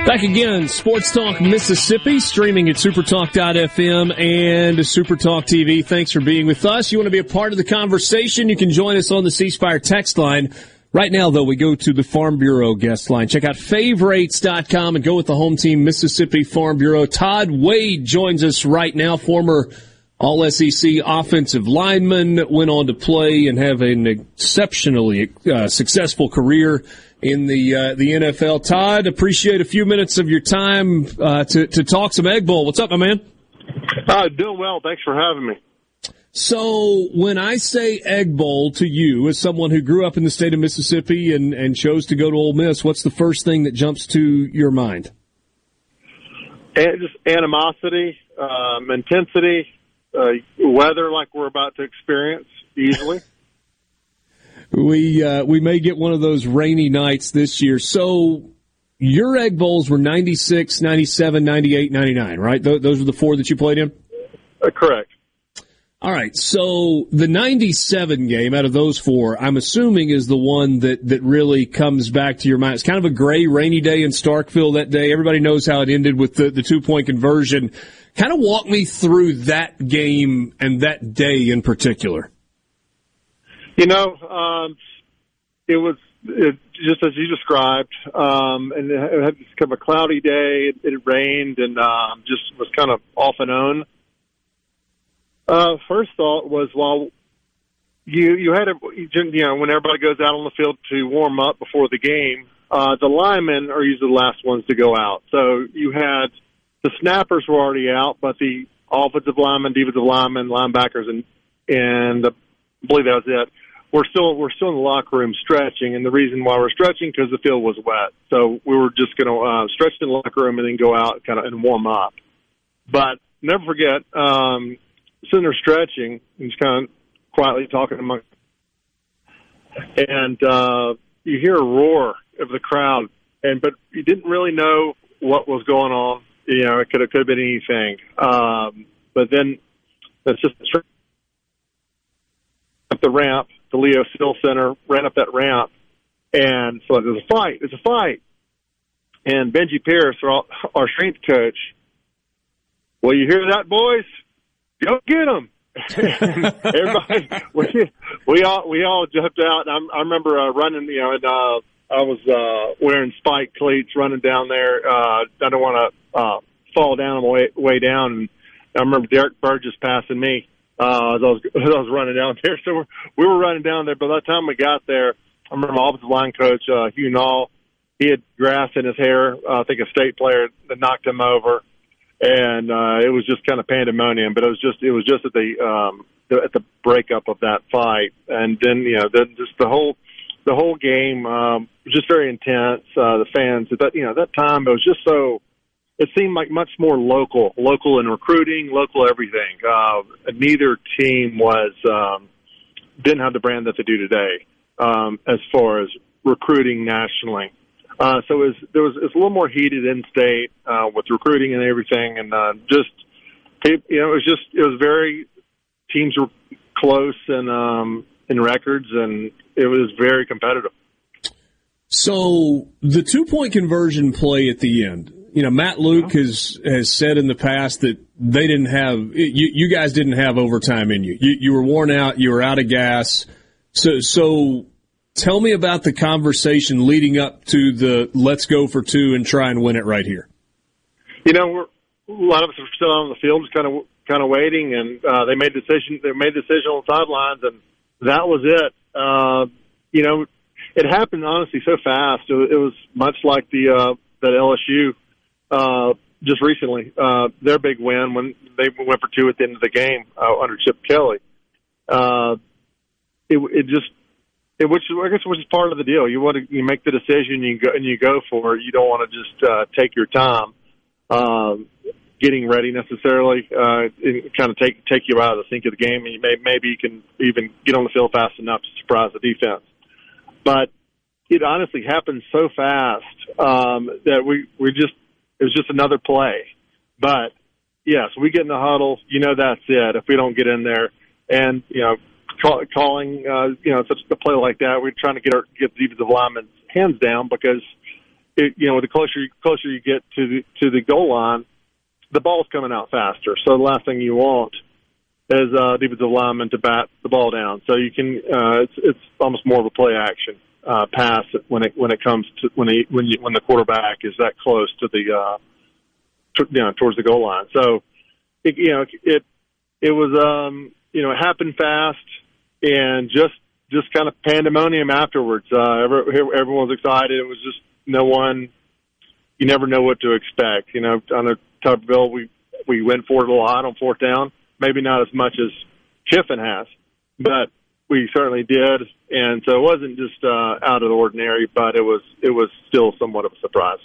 Back again, Sports Talk Mississippi, streaming at supertalk.fm and Supertalk TV. Thanks for being with us. You want to be a part of the conversation? You can join us on the C Spire text line. Right now, though, we go to the Farm Bureau guest line. Check out favorites.com and go with the home team, Mississippi Farm Bureau. Todd Wade joins us right now, former All SEC offensive lineman, went on to play and have an exceptionally uh, successful career in the uh, the NFL. Todd, appreciate a few minutes of your time uh, to to talk some Egg Bowl. What's up, my man? Uh, doing well. Thanks for having me. So when I say Egg Bowl to you, as someone who grew up in the state of Mississippi and, and chose to go to Ole Miss, what's the first thing that jumps to your mind? And just animosity, um, intensity, uh, weather like we're about to experience easily. We uh, we may get one of those rainy nights this year. So your Egg Bowls were 96, 97, 98, 99, right? Th- those were the four that you played in? Uh, correct. All right. So the 97 game out of those four, I'm assuming is the one that, that really comes back to your mind. It's kind of a gray, rainy day in Starkville that day. Everybody knows how it ended with the, the two point conversion. Kind of walk me through that game and that day in particular. You know, um, it was it, just as you described, um, and it had kind of a cloudy day. It, it rained and um, just was kind of off and on. Uh, first thought was, well, you you had a you know when everybody goes out on the field to warm up before the game, uh, the linemen are usually the last ones to go out. So you had the snappers were already out, but the offensive linemen, defensive linemen, linebackers, and and uh, I believe that was it. We're still we're still in the locker room stretching, and the reason why we're stretching because the field was wet. So we were just going to uh, stretch in the locker room and then go out kind of and warm up. But never forget, um, sitting there stretching and just kind of quietly talking among, and uh, you hear a roar of the crowd, and but you didn't really know what was going on. You know, it could have could have been anything. Um, but then that's just up the ramp, the Leo Still Center, ran up that ramp, and so there's a fight. There's a fight, and Benji Pierce, our, our strength coach. Well, you hear that, boys? Go get them! Everybody, we, we all we all jumped out. I, I remember uh, running, you know, and uh, I was uh, wearing spike cleats, running down there. Uh, I don't want to uh, fall down on my way, way down. And I remember Derrick Burgess passing me uh, as I was as I was running down there. So we're, we were running down there. By the time we got there, I remember my offensive line coach uh, Hugh Nall. He had grass in his hair. Uh, I think a state player that knocked him over, and uh, it was just kind of pandemonium. But it was just it was just at the um, the, at the breakup of that fight, and then you know then just the whole the whole game um, was just very intense. Uh, the fans at that you know that time it was just so it seemed like much more local, local in recruiting, local everything. Uh, neither team was um, didn't have the brand that they do today um, as far as recruiting nationally. Uh, so it was, there was it was a little more heated in state uh, with recruiting and everything, and uh, just you know it was just it was very teams were close and um, in records, and it was very competitive. So the two point conversion play at the end, you know, Matt Luke has has said in the past that they didn't have you, you guys didn't have overtime in you. you. You were worn out. You were out of gas. So so tell me about the conversation leading up to the let's go for two and try and win it right here. You know, we're, a lot of us are still on the field, just kind of kind of waiting, and uh, they made decision. They made decision on the sidelines, and that was it. Uh, you know, it happened honestly so fast. It, was- it was much like the uh, that LSU uh, just recently uh, their big win when they went for two at the end of the game uh, under Chip Kelly. Uh, it, it just it, which I guess is part of the deal. You want to you make the decision, you go and you go for it. You don't want to just uh, take your time um, getting ready necessarily. Uh, and kind of take take you out of the sync of the game, and you may, maybe you can even get on the field fast enough to surprise the defense. But it honestly happened so fast um, that we we just it was just another play. But yes, we get in the huddle. You know that's it. If we don't get in there, and you know, call, calling uh, you know such a play like that, we're trying to get our get the defensive lineman's hands down because it, you know the closer you, closer you get to the to the goal line, the ball's coming out faster. So the last thing you want is uh, defensive lineman to bat the ball down. So you can uh, it's it's almost more of a play action uh, pass when it when it comes to when he when you, when the quarterback is that close to the uh, to, you know, towards the goal line. So it, you know it it was um, you know it happened fast and just just kind of pandemonium afterwards. Uh, every, everyone was excited. It was just no one. You never know what to expect. You know, on a Tuberville, we we went for it a lot on fourth down. Maybe not as much as Kiffin has, but we certainly did. And so it wasn't just uh, out of the ordinary, but it was it was still somewhat of a surprise.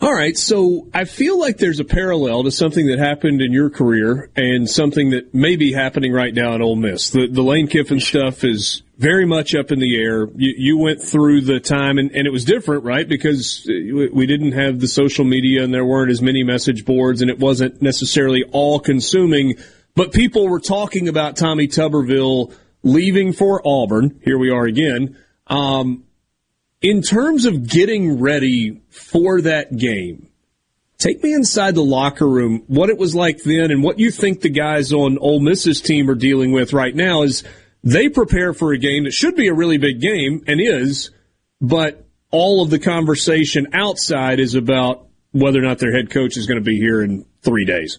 All right, so I feel like there's a parallel to something that happened in your career and something that may be happening right now at Ole Miss. The, the Lane Kiffin stuff is very much up in the air. You, you went through the time, and, and it was different, right? Because we didn't have the social media and there weren't as many message boards, and it wasn't necessarily all consuming. But people were talking about Tommy Tuberville leaving for Auburn. Here we are again. Um, in terms of getting ready for that game, take me inside the locker room, what it was like then and what you think the guys on Ole Miss's team are dealing with right now is they prepare for a game that should be a really big game and is, but all of the conversation outside is about whether or not their head coach is going to be here in three days.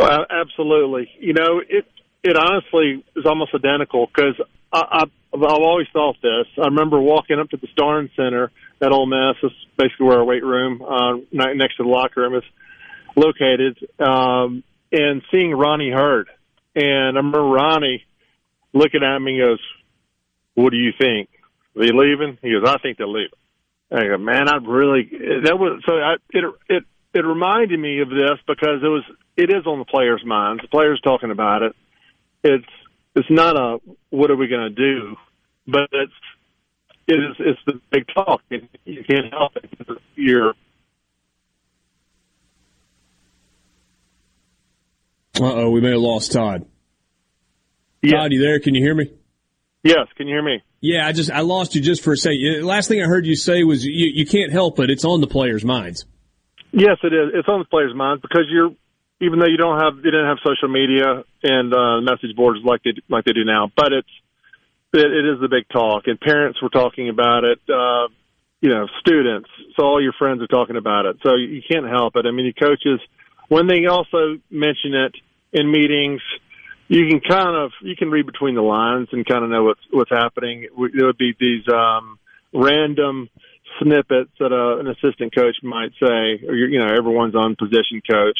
Oh, absolutely. You know, it it honestly is almost identical because I, I I've always thought this. I remember walking up to the Starnes Center at Ole Miss. This is basically where our weight room, uh, next to the locker room, is located, um, and seeing Ronnie Hurd. And I remember Ronnie looking at me and goes, "What do you think? Are they leaving?" He goes, "I think they're leaving." I go, "Man, I really that was so." I, it it it reminded me of this because it was it is on the players' minds. The players talking about it. It's it's not a what are we going to do, but it's it is it's the big talk. You can't help it. You're Uh oh, we may have lost Todd. Yeah. Todd, you there? Can you hear me? Yes, can you hear me? Yeah, I just I lost you just for a second. Last thing I heard you say was you, you can't help it. It's on the players' minds. Yes, it is. It's on the players' minds because you're even though you don't have you didn't have social media and uh, message boards like they like they do now, but it's it, it is the big talk, and parents were talking about it. Uh, you know, students, so all your friends are talking about it. So you can't help it. I mean, your coaches when they also mention it in meetings, you can kind of you can read between the lines and kind of know what's what's happening. There would be these um, random snippets that a, an assistant coach might say, or you know, everyone's on position coach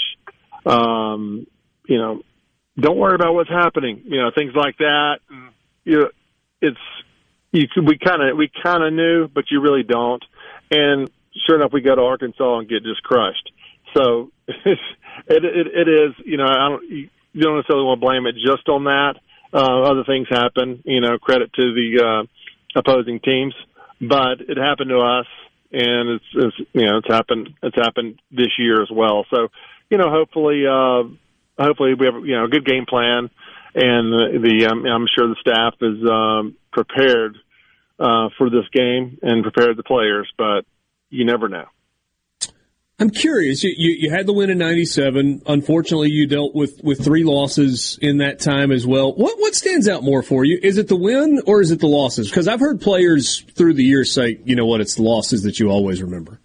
um, you know, don't worry about what's happening. You know, things like that. You know, it's you. We kind of we kind of knew, but you really don't. And sure enough, we go to Arkansas and get just crushed. So it, it it is. You know, I don't. You don't necessarily want to blame it just on that. Uh, other things happen. You know, credit to the uh, opposing teams, but it happened to us, and it's, it's you know it's happened. It's happened this year as well. So you know, hopefully, uh, hopefully we have you know a good game plan, and the, the um, I'm sure the staff is um, prepared uh, for this game and prepared the players, but you never know. I'm curious. You, you, you, had the win in '97. Unfortunately, you dealt with, with three losses in that time as well. What what stands out more for you? Is it the win or is it the losses? Because I've heard players through the years say, you know what, it's the losses that you always remember.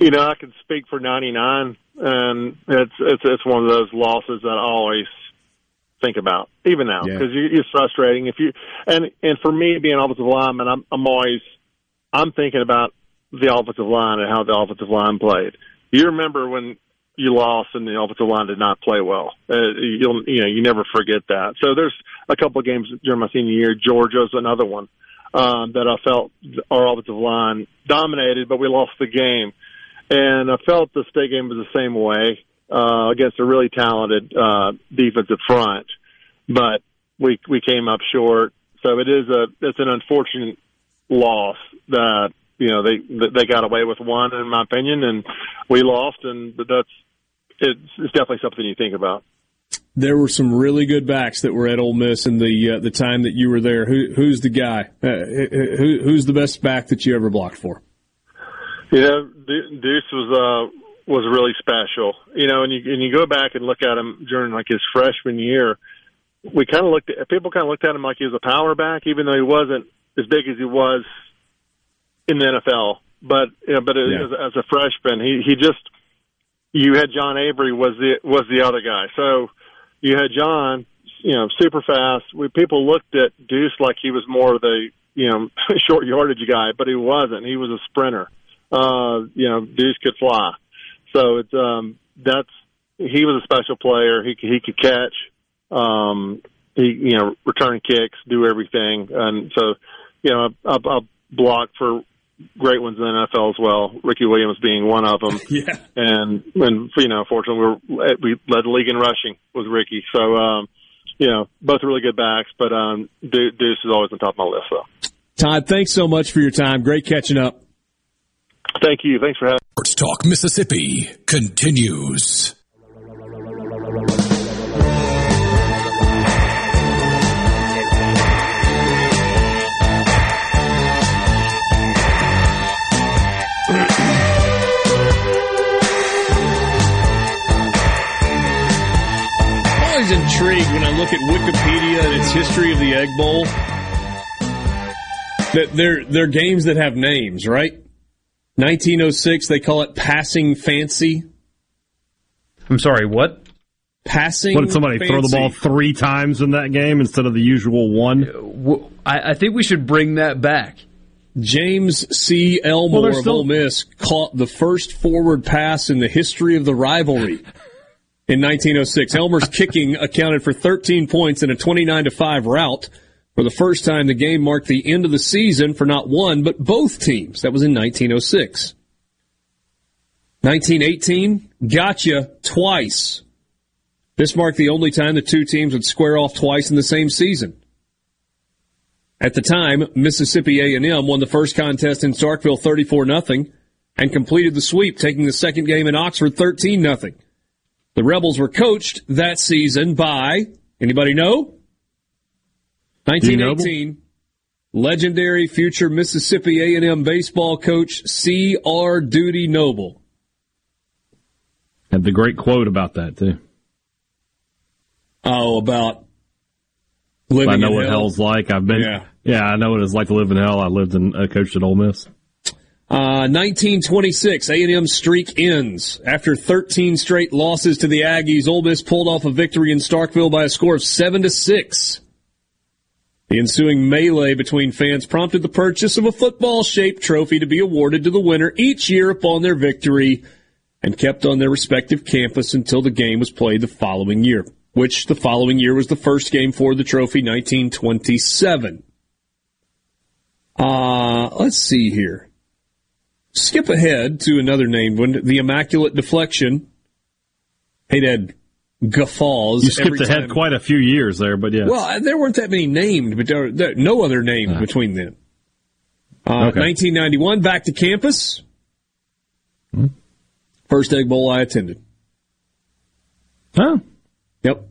You know, I can speak for '99 and it's it's it's one of those losses that I always think about, even now, because yeah. it's frustrating. If you and and for me being offensive lineman, I'm I'm always I'm thinking about the offensive line and how the offensive line played. You remember when you lost and the offensive line did not play well. Uh, you'll you know you never forget that. So there's a couple of games during my senior year. Georgia's another one um, that I felt our offensive line dominated, but we lost the game and I felt the state game was the same way uh, against a really talented uh, defensive front, but we we came up short. So it is a it's an unfortunate loss that you know they they got away with one in my opinion, and we lost, and that's it's, it's definitely something you think about. There were some really good backs that were at Ole Miss in the uh, the time that you were there. Who, who's the guy? Uh, who, who's the best back that you ever blocked for? You know, Deuce was uh was really special. You know, and you and you go back and look at him during like his freshman year. We kind of looked at people kind of looked at him like he was a power back, even though he wasn't as big as he was in the NFL. But you know, but yeah. as, as a freshman, he he just you had John Avery was the was the other guy. So you had John, you know, super fast. We, people looked at Deuce like he was more of the you know short yardage guy, but he wasn't. He was a sprinter. Uh, you know, Deuce could fly. So it's um, that's he was a special player. He he could catch. Um, he you know return kicks, do everything, and so you know a, a block for great ones in the NFL as well. Ricky Williams being one of them. yeah. And and you know, fortunately, we were, we led the league in rushing with Ricky. So um, you know, both really good backs. But um, Deuce is always on top of my list. So Todd, thanks so much for your time. Great catching up. Thank you. Thanks for having. me. Sports Talk Mississippi continues. Always intrigued when I look at Wikipedia and its history of the Egg Bowl. That they're they're games that have names, right? 1906, they call it passing fancy. I'm sorry, what? Passing. What did somebody throw the ball three times in that game instead of the usual one? Uh, I, I think we should bring that back. James C. Elmore Well, they're of Ole Miss caught the first forward pass in the history of the rivalry in 1906. Elmer's kicking accounted for 13 points in a 29 to 5 rout. For the first time, the game marked the end of the season for not one, but both teams. That was in 1906. 1918, gotcha twice. This marked the only time the two teams would square off twice in the same season. At the time, Mississippi A&M won the first contest in Starkville 34 nothing and completed the sweep, taking the second game in Oxford 13 nothing. The Rebels were coached that season by anybody know? 1918 legendary future Mississippi A&M baseball coach C.R. Dudy Noble. Had the great quote about that too. Oh, about living I know what hell. hell's like. I've been. Yeah. Yeah, I know what it's like to live in hell. I lived in uh, coached at Ole Miss. Uh, 1926, A&M streak ends. After 13 straight losses to the Aggies, Ole Miss pulled off a victory in Starkville by a score of 7 to 6. The ensuing melee between fans prompted the purchase of a football-shaped trophy to be awarded to the winner each year upon their victory and kept on their respective campus until the game was played the following year, which the following year was the first game for the trophy, 1927. Uh, let's see here. Skip ahead to another named one, the Immaculate Deflection. Hey, had guffaws. You skipped ahead time. quite a few years there, but yeah. Well, there weren't that many named, but there, there no other named between them. Uh, Okay. 1991, back to campus. First Egg Bowl I attended. Huh? Yep.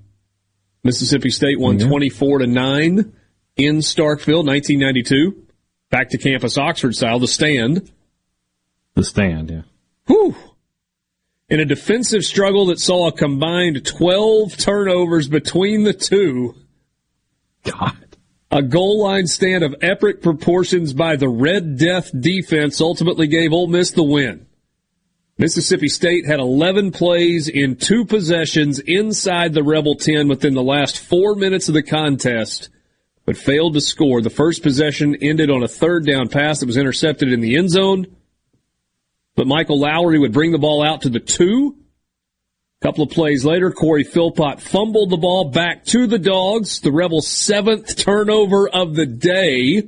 Mississippi State won Yeah. 24 to 9 in Starkville, 1992. Back to campus Oxford style, the stand. The stand, yeah. Whew. In a defensive struggle that saw a combined 12 turnovers between the two. God. A goal line stand of epic proportions by the Red Death defense ultimately gave Ole Miss the win. Mississippi State had 11 plays in two possessions inside the Rebel 10 within the last four minutes of the contest, but failed to score. The first possession ended on a third down pass that was intercepted in the end zone, but Michael Lowry would bring the ball out to the two. A couple of plays later, Corey Philpott fumbled the ball back to the Dogs, the Rebels' seventh turnover of the day.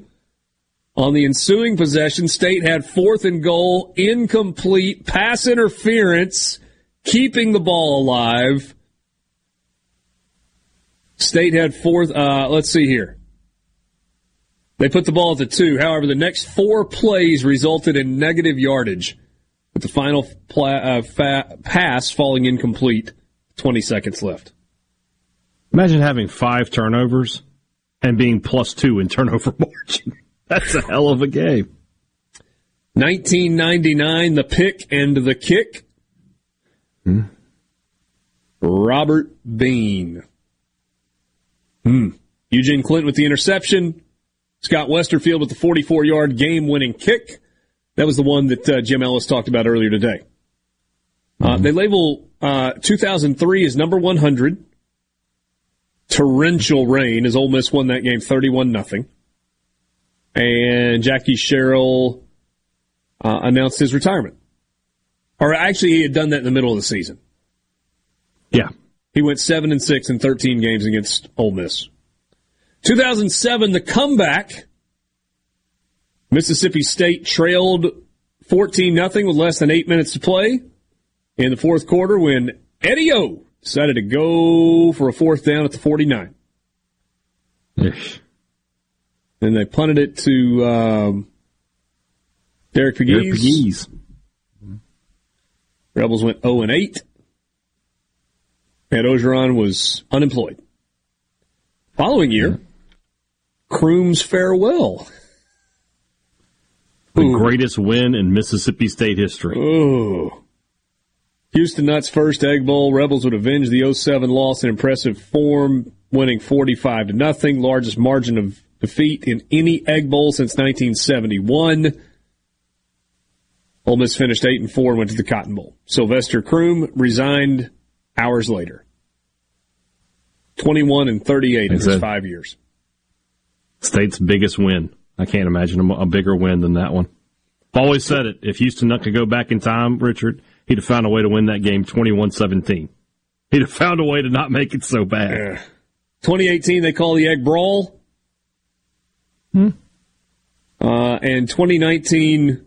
On the ensuing possession, State had fourth and goal, incomplete, pass interference, keeping the ball alive. State had fourth, uh, let's see here. They put the ball at the two. However, the next four plays resulted in negative yardage, with the final pla- uh, fa- pass falling incomplete. 20 seconds left. Imagine having five turnovers and being plus two in turnover margin. That's a hell of a game. 1999, the pick and the kick. Robert Bean. Hmm. Eugene Clinton with the interception. Scott Westerfield with the 44 yard game winning kick. That was the one that uh, Jim Ellis talked about earlier today. Uh, they label uh, 2003 as number 100. Torrential rain as Ole Miss won that game 31 nothing. And Jackie Sherrill uh, announced his retirement. Or actually, he had done that in the middle of the season. Yeah. He went 7 and 6 in 13 games against Ole Miss. 2007, the comeback. Mississippi State trailed 14 nothing with less than eight minutes to play in the fourth quarter when Eddie O decided to go for a fourth down at the 49. Ish. Then they punted it to um, Derek Pegues. Derek Pegues. Rebels went 0 and 8. And Orgeron was unemployed. Following year, Croom's farewell. The greatest win in Mississippi State history. Oh. Houston Nutt's first Egg Bowl. Rebels would avenge the 07 loss in impressive form, winning 45 to nothing, largest margin of defeat in any Egg Bowl since 1971. Ole Miss finished 8 and 4 and went to the Cotton Bowl. Sylvester Croom resigned hours later. 21 and 38 in his five years. State's biggest win. I can't imagine a, a bigger win than that one. I've always said it. If Houston Nutt could go back in time, Richard, he'd have found a way to win that game 21-17. He'd have found a way to not make it so bad. 2018, they call the Egg Brawl. Hmm. Uh, and 2019,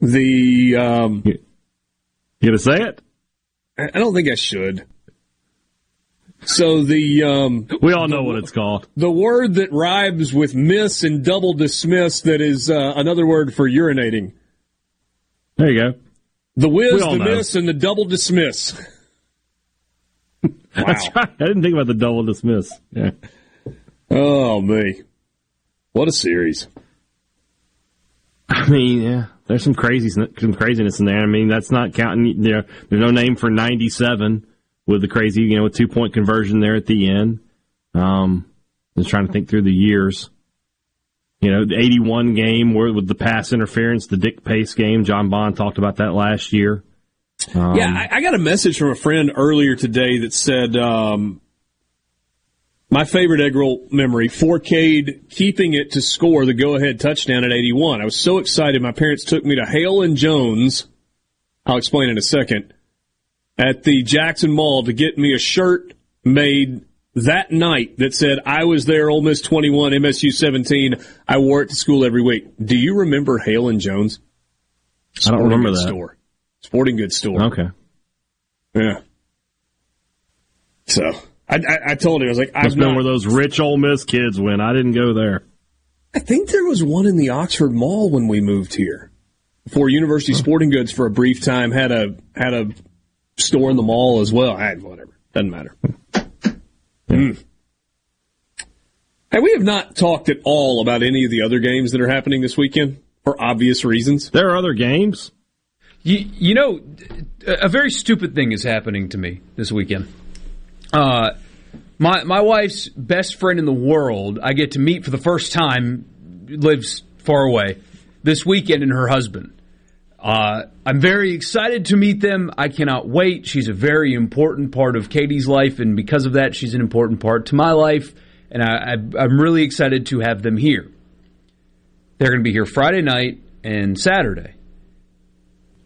the. Um, you gonna say it? I I don't think I should. So the um, we all know what it's called. The word that rhymes with miss and double dismiss that is uh, another word for urinating. There you go. The whiz, the know. miss, and the double dismiss. That's right. I didn't think about the double dismiss. Yeah. Oh me, what a series! I mean, yeah, there's some crazy, some craziness in there. I mean, that's not counting. You know, there's no name for 97 with the crazy, you know, two point conversion there at the end. Um, just trying to think through the years. You know, the 81 game where with the pass interference, the Dick Pace game. John Bond talked about that last year. Um, yeah, I, I got a message from a friend earlier today that said um, my favorite egg roll memory: Fourcade keeping it to score the go-ahead touchdown at 81. I was so excited. My parents took me to Hale and Jones. I'll explain in a second. At the Jackson Mall to get me a shirt made that night that said I was there, Ole Miss 21, MSU 17. I wore it to school every week. Do you remember Hale and Jones? I don't remember that. Store. Sporting goods store. Okay. Yeah. So I, I, I told him I was like, I've been where those rich Ole Miss kids went. I didn't go there. I think there was one in the Oxford Mall when we moved here. For University Sporting Goods for a brief time had a had a store in the mall as well. I whatever doesn't matter. Mm. Hey, we have not talked at all about any of the other games that are happening this weekend for obvious reasons. There are other games. You, you know, a very stupid thing is happening to me this weekend. Uh, my my wife's best friend in the world, I get to meet for the first time, lives far away this weekend, and her husband. Uh, I'm very excited to meet them. I cannot wait. She's a very important part of Katie's life, and because of that, she's an important part to my life. And I, I'm really excited to have them here. They're going to be here Friday night and Saturday.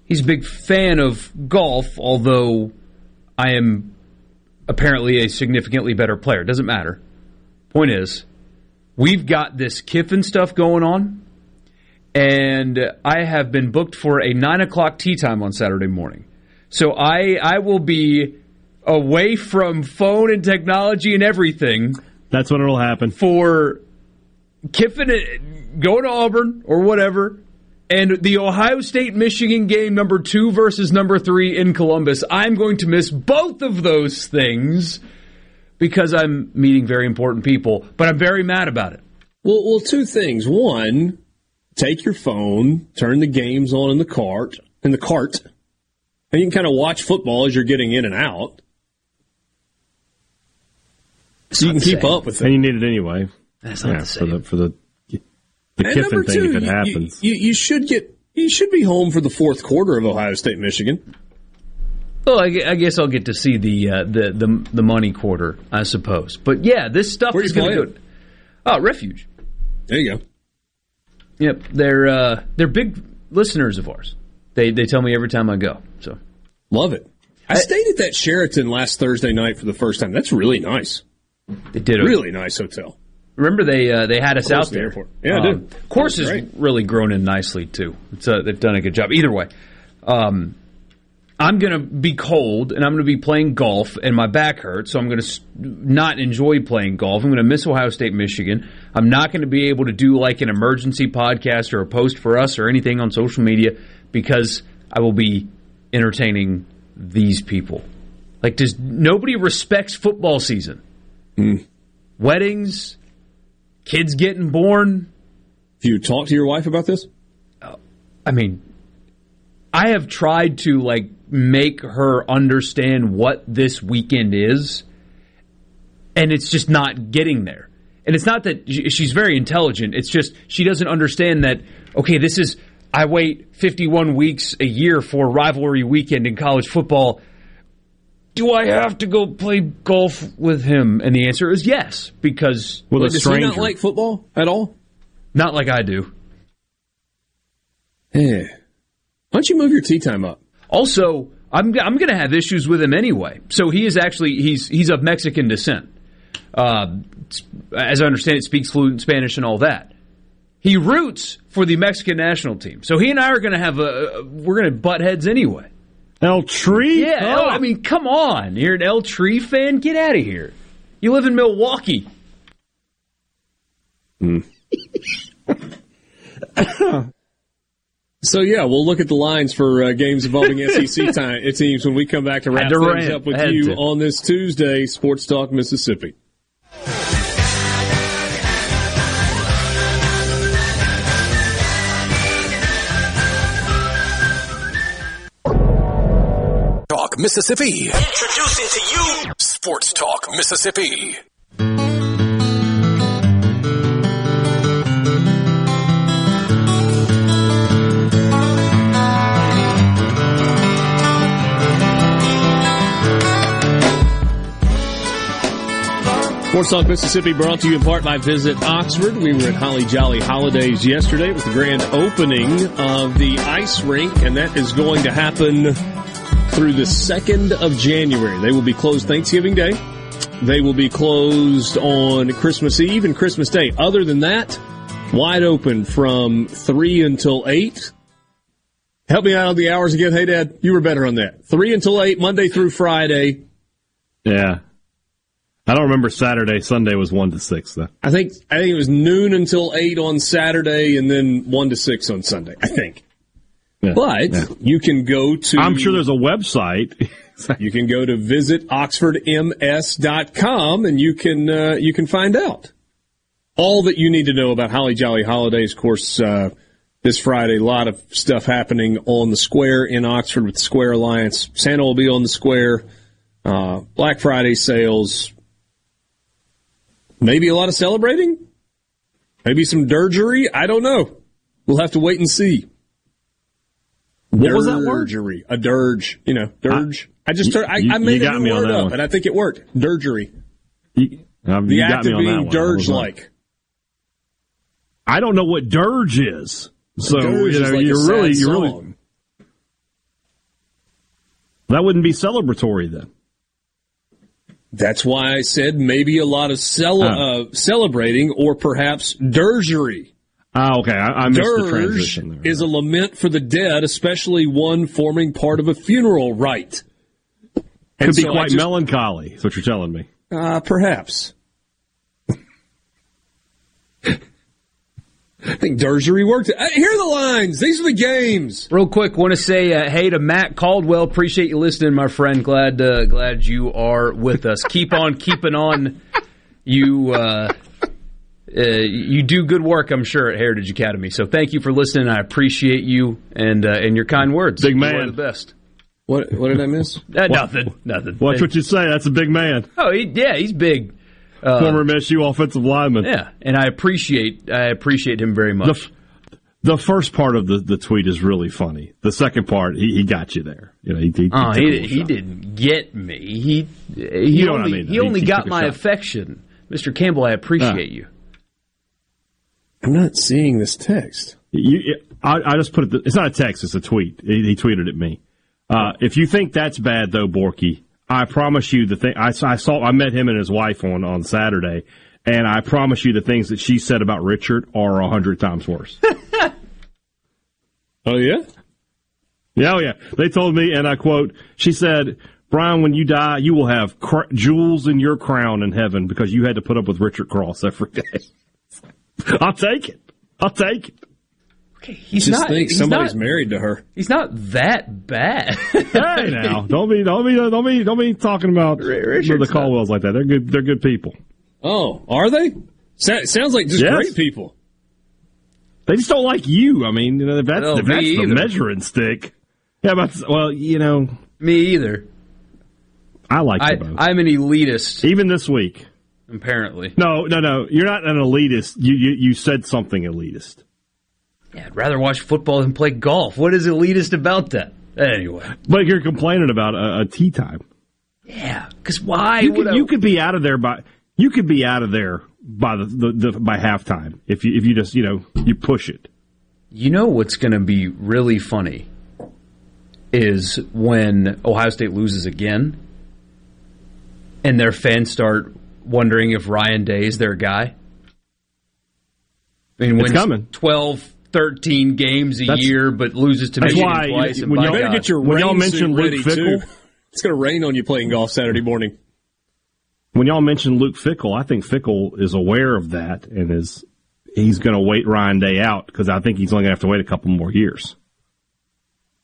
He's a big fan of golf, although I am apparently a significantly better player. Doesn't matter. Point is, we've got this Kiffin stuff going on, and I have been booked for a nine o'clock tea time on Saturday morning. So I I will be away from phone and technology and everything. That's when it'll happen for Kiffin uh, going to Auburn or whatever. And the Ohio State Michigan game, number two versus number three in Columbus. I'm going to miss both of those things because I'm meeting very important people, but I'm very mad about it. Well, well, two things. One, take your phone, turn the games on in the cart, in the cart, and you can kind of watch football as you're getting in and out. So you can keep up with it. And you need it anyway. That's not yeah, the for the for the the And Kiffin number thing two, if it you- happens. You, you, you should get you should be home for the fourth quarter of Ohio State Michigan. Well, I, I guess I'll get to see the uh, the, the the money quarter, I suppose. But yeah, this stuff Where is you going to go. Oh, refuge. There you go. Yep, they're uh, they're big listeners of ours. They they tell me every time I go. So Love it. I stayed at that Sheraton last Thursday night for the first time. That's really nice. they did a Really nice hotel. Remember they uh, they had us out the there. airport. Yeah, I did. Um, course has really grown in nicely too. It's, uh, they've done a good job. Either way, um, I'm going to be cold and I'm going to be playing golf and my back hurts, so I'm going to not enjoy playing golf. I'm going to miss Ohio State, Michigan. I'm not going to be able to do like an emergency podcast or a post for us or anything on social media because I will be entertaining these people. Like, does nobody respects football season? Mm. Weddings, kids getting born. Have you talked to your wife about this? Uh, I mean, I have tried to like make her understand what this weekend is, and it's just not getting there. And it's not that she's very intelligent. It's just she doesn't understand that. Okay, this is I wait 51 weeks a year for rivalry weekend in college football. Do I have to go play golf with him? And the answer is yes, because Wait, does he not like football at all? not like I do. Yeah. Why don't you move your tea time up? Also, I'm I'm going to have issues with him anyway. So he is actually he's he's of Mexican descent. Uh, as I understand it, speaks fluent Spanish and all that. He roots for the Mexican national team. So he and I are going to have a, a we're going to butt heads anyway. El Tri? Yeah, Oh. I mean, come on. You're an El Tri fan? Get out of here. You live in Milwaukee. So yeah, we'll look at the lines for uh, games involving SEC time, teams when we come back to wrap to things rant. up with you to. on this Tuesday, Sports Talk Mississippi. Talk Mississippi. Introducing to you Sports Talk Mississippi. Sports Talk Mississippi brought to you in part by Visit Oxford. We were at Holly Jolly Holidays yesterday with the grand opening of the ice rink, and that is going to happen through the 2nd of January. They will be closed Thanksgiving Day. They will be closed on Christmas Eve and Christmas Day. Other than that, wide open from 3 until 8. Help me out on the hours again. Hey, Dad, you were better on that. 3 until 8, Monday through Friday. Yeah. I don't remember Saturday. Sunday was 1 to 6, though. I think I think it was noon until eight on Saturday, and then one to six on Sunday. I think. Yeah. But Yeah. you can go to. I'm sure there's a website. You can go to visit oxfordms.com and you can uh, you can find out all that you need to know about Holly Jolly Holidays. Of course, uh, this Friday, a lot of stuff happening on the square in Oxford with the Square Alliance. Santa will be on the square. Uh, Black Friday sales. Maybe a lot of celebrating. Maybe some dirgery. I don't know. We'll have to wait and see. What was that word? Dirgery. A dirge. You know, dirge. I, just heard, I, you- I made you a new me on word that up, one. and I think it worked. Dirgery. You, um, The you act me of on being one. I dirge-like. I don't know what dirge is. So dirge you know, like you're really, you're really that wouldn't be celebratory then. That's why I said maybe a lot of cel- Ah. uh, celebrating or perhaps dirgery. Ah, okay. I, I missed the transition there. is a lament for the dead, especially one forming part of a funeral rite. Could And be so quite just- melancholy. Is what you're telling me. Uh, perhaps. I think dirgery worked. Uh, here are the lines. These are the games. Real quick, want to say uh, hey to Matt Caldwell. Appreciate you listening, my friend. Glad uh, glad you are with us. Keep on keeping on. You uh, uh, you do good work, I'm sure, at Heritage Academy. So thank you for listening. I appreciate you and uh, and your kind words. Big You man. are the best. What What did I miss? Uh, nothing, nothing. Watch what you say. That's a big man. Oh, he, yeah, he's big. Uh, Former MSU offensive lineman. yeah, and I appreciate I appreciate him very The, much. f- The first part of the, the tweet is really funny. The second part, he, he got you there. You know, he, he, Oh, took he, he didn't get me. He he You know what I only, mean, he only he got took my shot. affection, Mr. Campbell. I appreciate Ah. you. I'm not seeing this text. You, I, I just put it. It's not a text. It's a tweet. He, he tweeted at me. Uh, if you think that's bad, though, Borky, I promise you the thing. I, I saw. I met him and his wife on on Saturday, and I promise you the things that she said about Richard are a hundred times worse. Oh yeah. yeah, oh yeah. They told me, and I quote. She said. Brian, when you die, you will have cr- jewels in your crown in heaven because you had to put up with Richard Cross every day. I'll take it. I'll take it. He's Just not. think he's somebody's not, married to her. He's not that bad. hey now, don't be, don't be, don't be, don't be talking about Richard's the Caldwells like that. They're good. They're good people. Oh, are they? Sa- sounds like just Yes. great people. They just don't like you. I mean, you know, if that's, No, if me that's the either. measuring stick. Yeah, but well, you know, me either. I like I, you both. I'm an elitist, Even this week. apparently. No, no, no. You're not an elitist. You you, you said something elitist. Yeah, I'd rather watch football than play golf. What is elitist about that? Anyway, But you're complaining about a, a tee time. yeah, because why You could, I? you could be out of there by you could be out of there by the, the, the by halftime if you if you just you know you push it. You know what's going to be really funny is when Ohio State loses again and their fans start wondering if Ryan Day is their guy. I mean, It's coming. 12, 13 games a That's- year, but loses to that's Michigan why twice. when y'all- Better God. get your When y'all rain mention Luke Fickell- too. It's going to rain on you playing golf Saturday morning. When y'all mentioned Luke Fickell, I think Fickell is aware of that and is he's going to wait Ryan Day out because I think he's only going to have to wait a couple more years.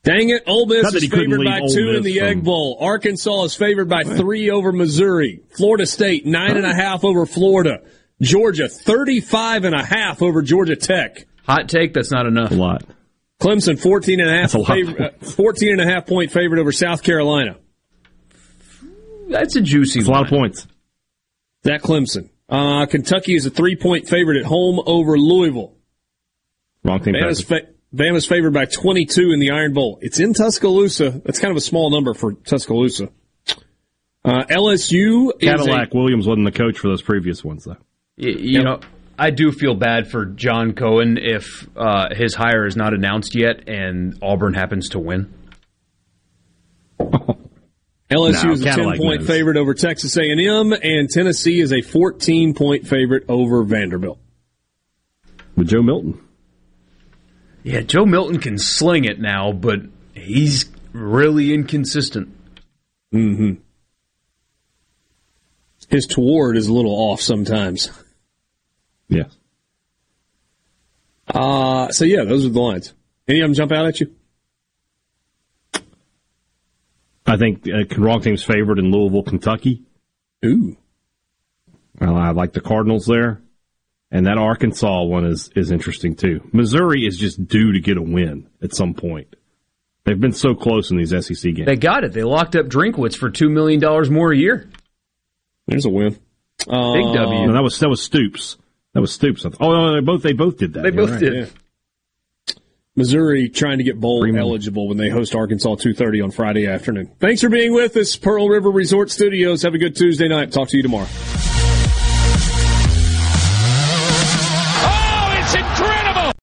Dang it, Ole Miss is that is he couldn't favored by Ole two in the Egg Bowl. Arkansas is favored by three over Missouri. Florida State, nine and a half over Florida. Georgia, 35 and a half over Georgia Tech. Hot take, that's not enough. A lot. Clemson, 14 and a half, a favor- uh, 14 and a half point favorite over South Carolina. That's a juicy It's a lot of points. That Clemson. Uh, Kentucky is a three point favorite at home over Louisville. Wrong team. Bama's, Patrick. fa- Bama's favored by 22 in the Iron Bowl. It's in Tuscaloosa. That's kind of a small number for Tuscaloosa. Uh, LSU is Cadillac Williams wasn't the coach for those previous ones though. Y- You know, I do feel bad for John Cohen if uh, his hire is not announced yet and Auburn happens to win. a, LSU No, is a 10 Cadillac point knows. favorite over Texas A&M, and Tennessee is a 14 point favorite over Vanderbilt. With Joe Milton. Yeah, Joe Milton can sling it now, but he's really inconsistent. Mm-hmm. His toward is a little off sometimes. Yes. Uh, so yeah, those are the lines. Any of them jump out at you? I think uh, wrong team's favored in Louisville, Kentucky. Ooh. Well, I like the Cardinals there. And that Arkansas one is, is interesting too. Missouri is just due to get a win at some point. They've been so close in these SEC games. They got it. They locked up Drinkwitz for $2 million more a year. There's a win. Big Uh, W. No, that was that was Stoops. That was Stoops. Oh no, they both they both did that. They You're both right. did. Yeah. Missouri trying to get bowl Freeman. eligible when they host Arkansas 2:30 on Friday afternoon. Thanks for being with us, Pearl River Resort Studios. Have a good Tuesday night. Talk to you tomorrow.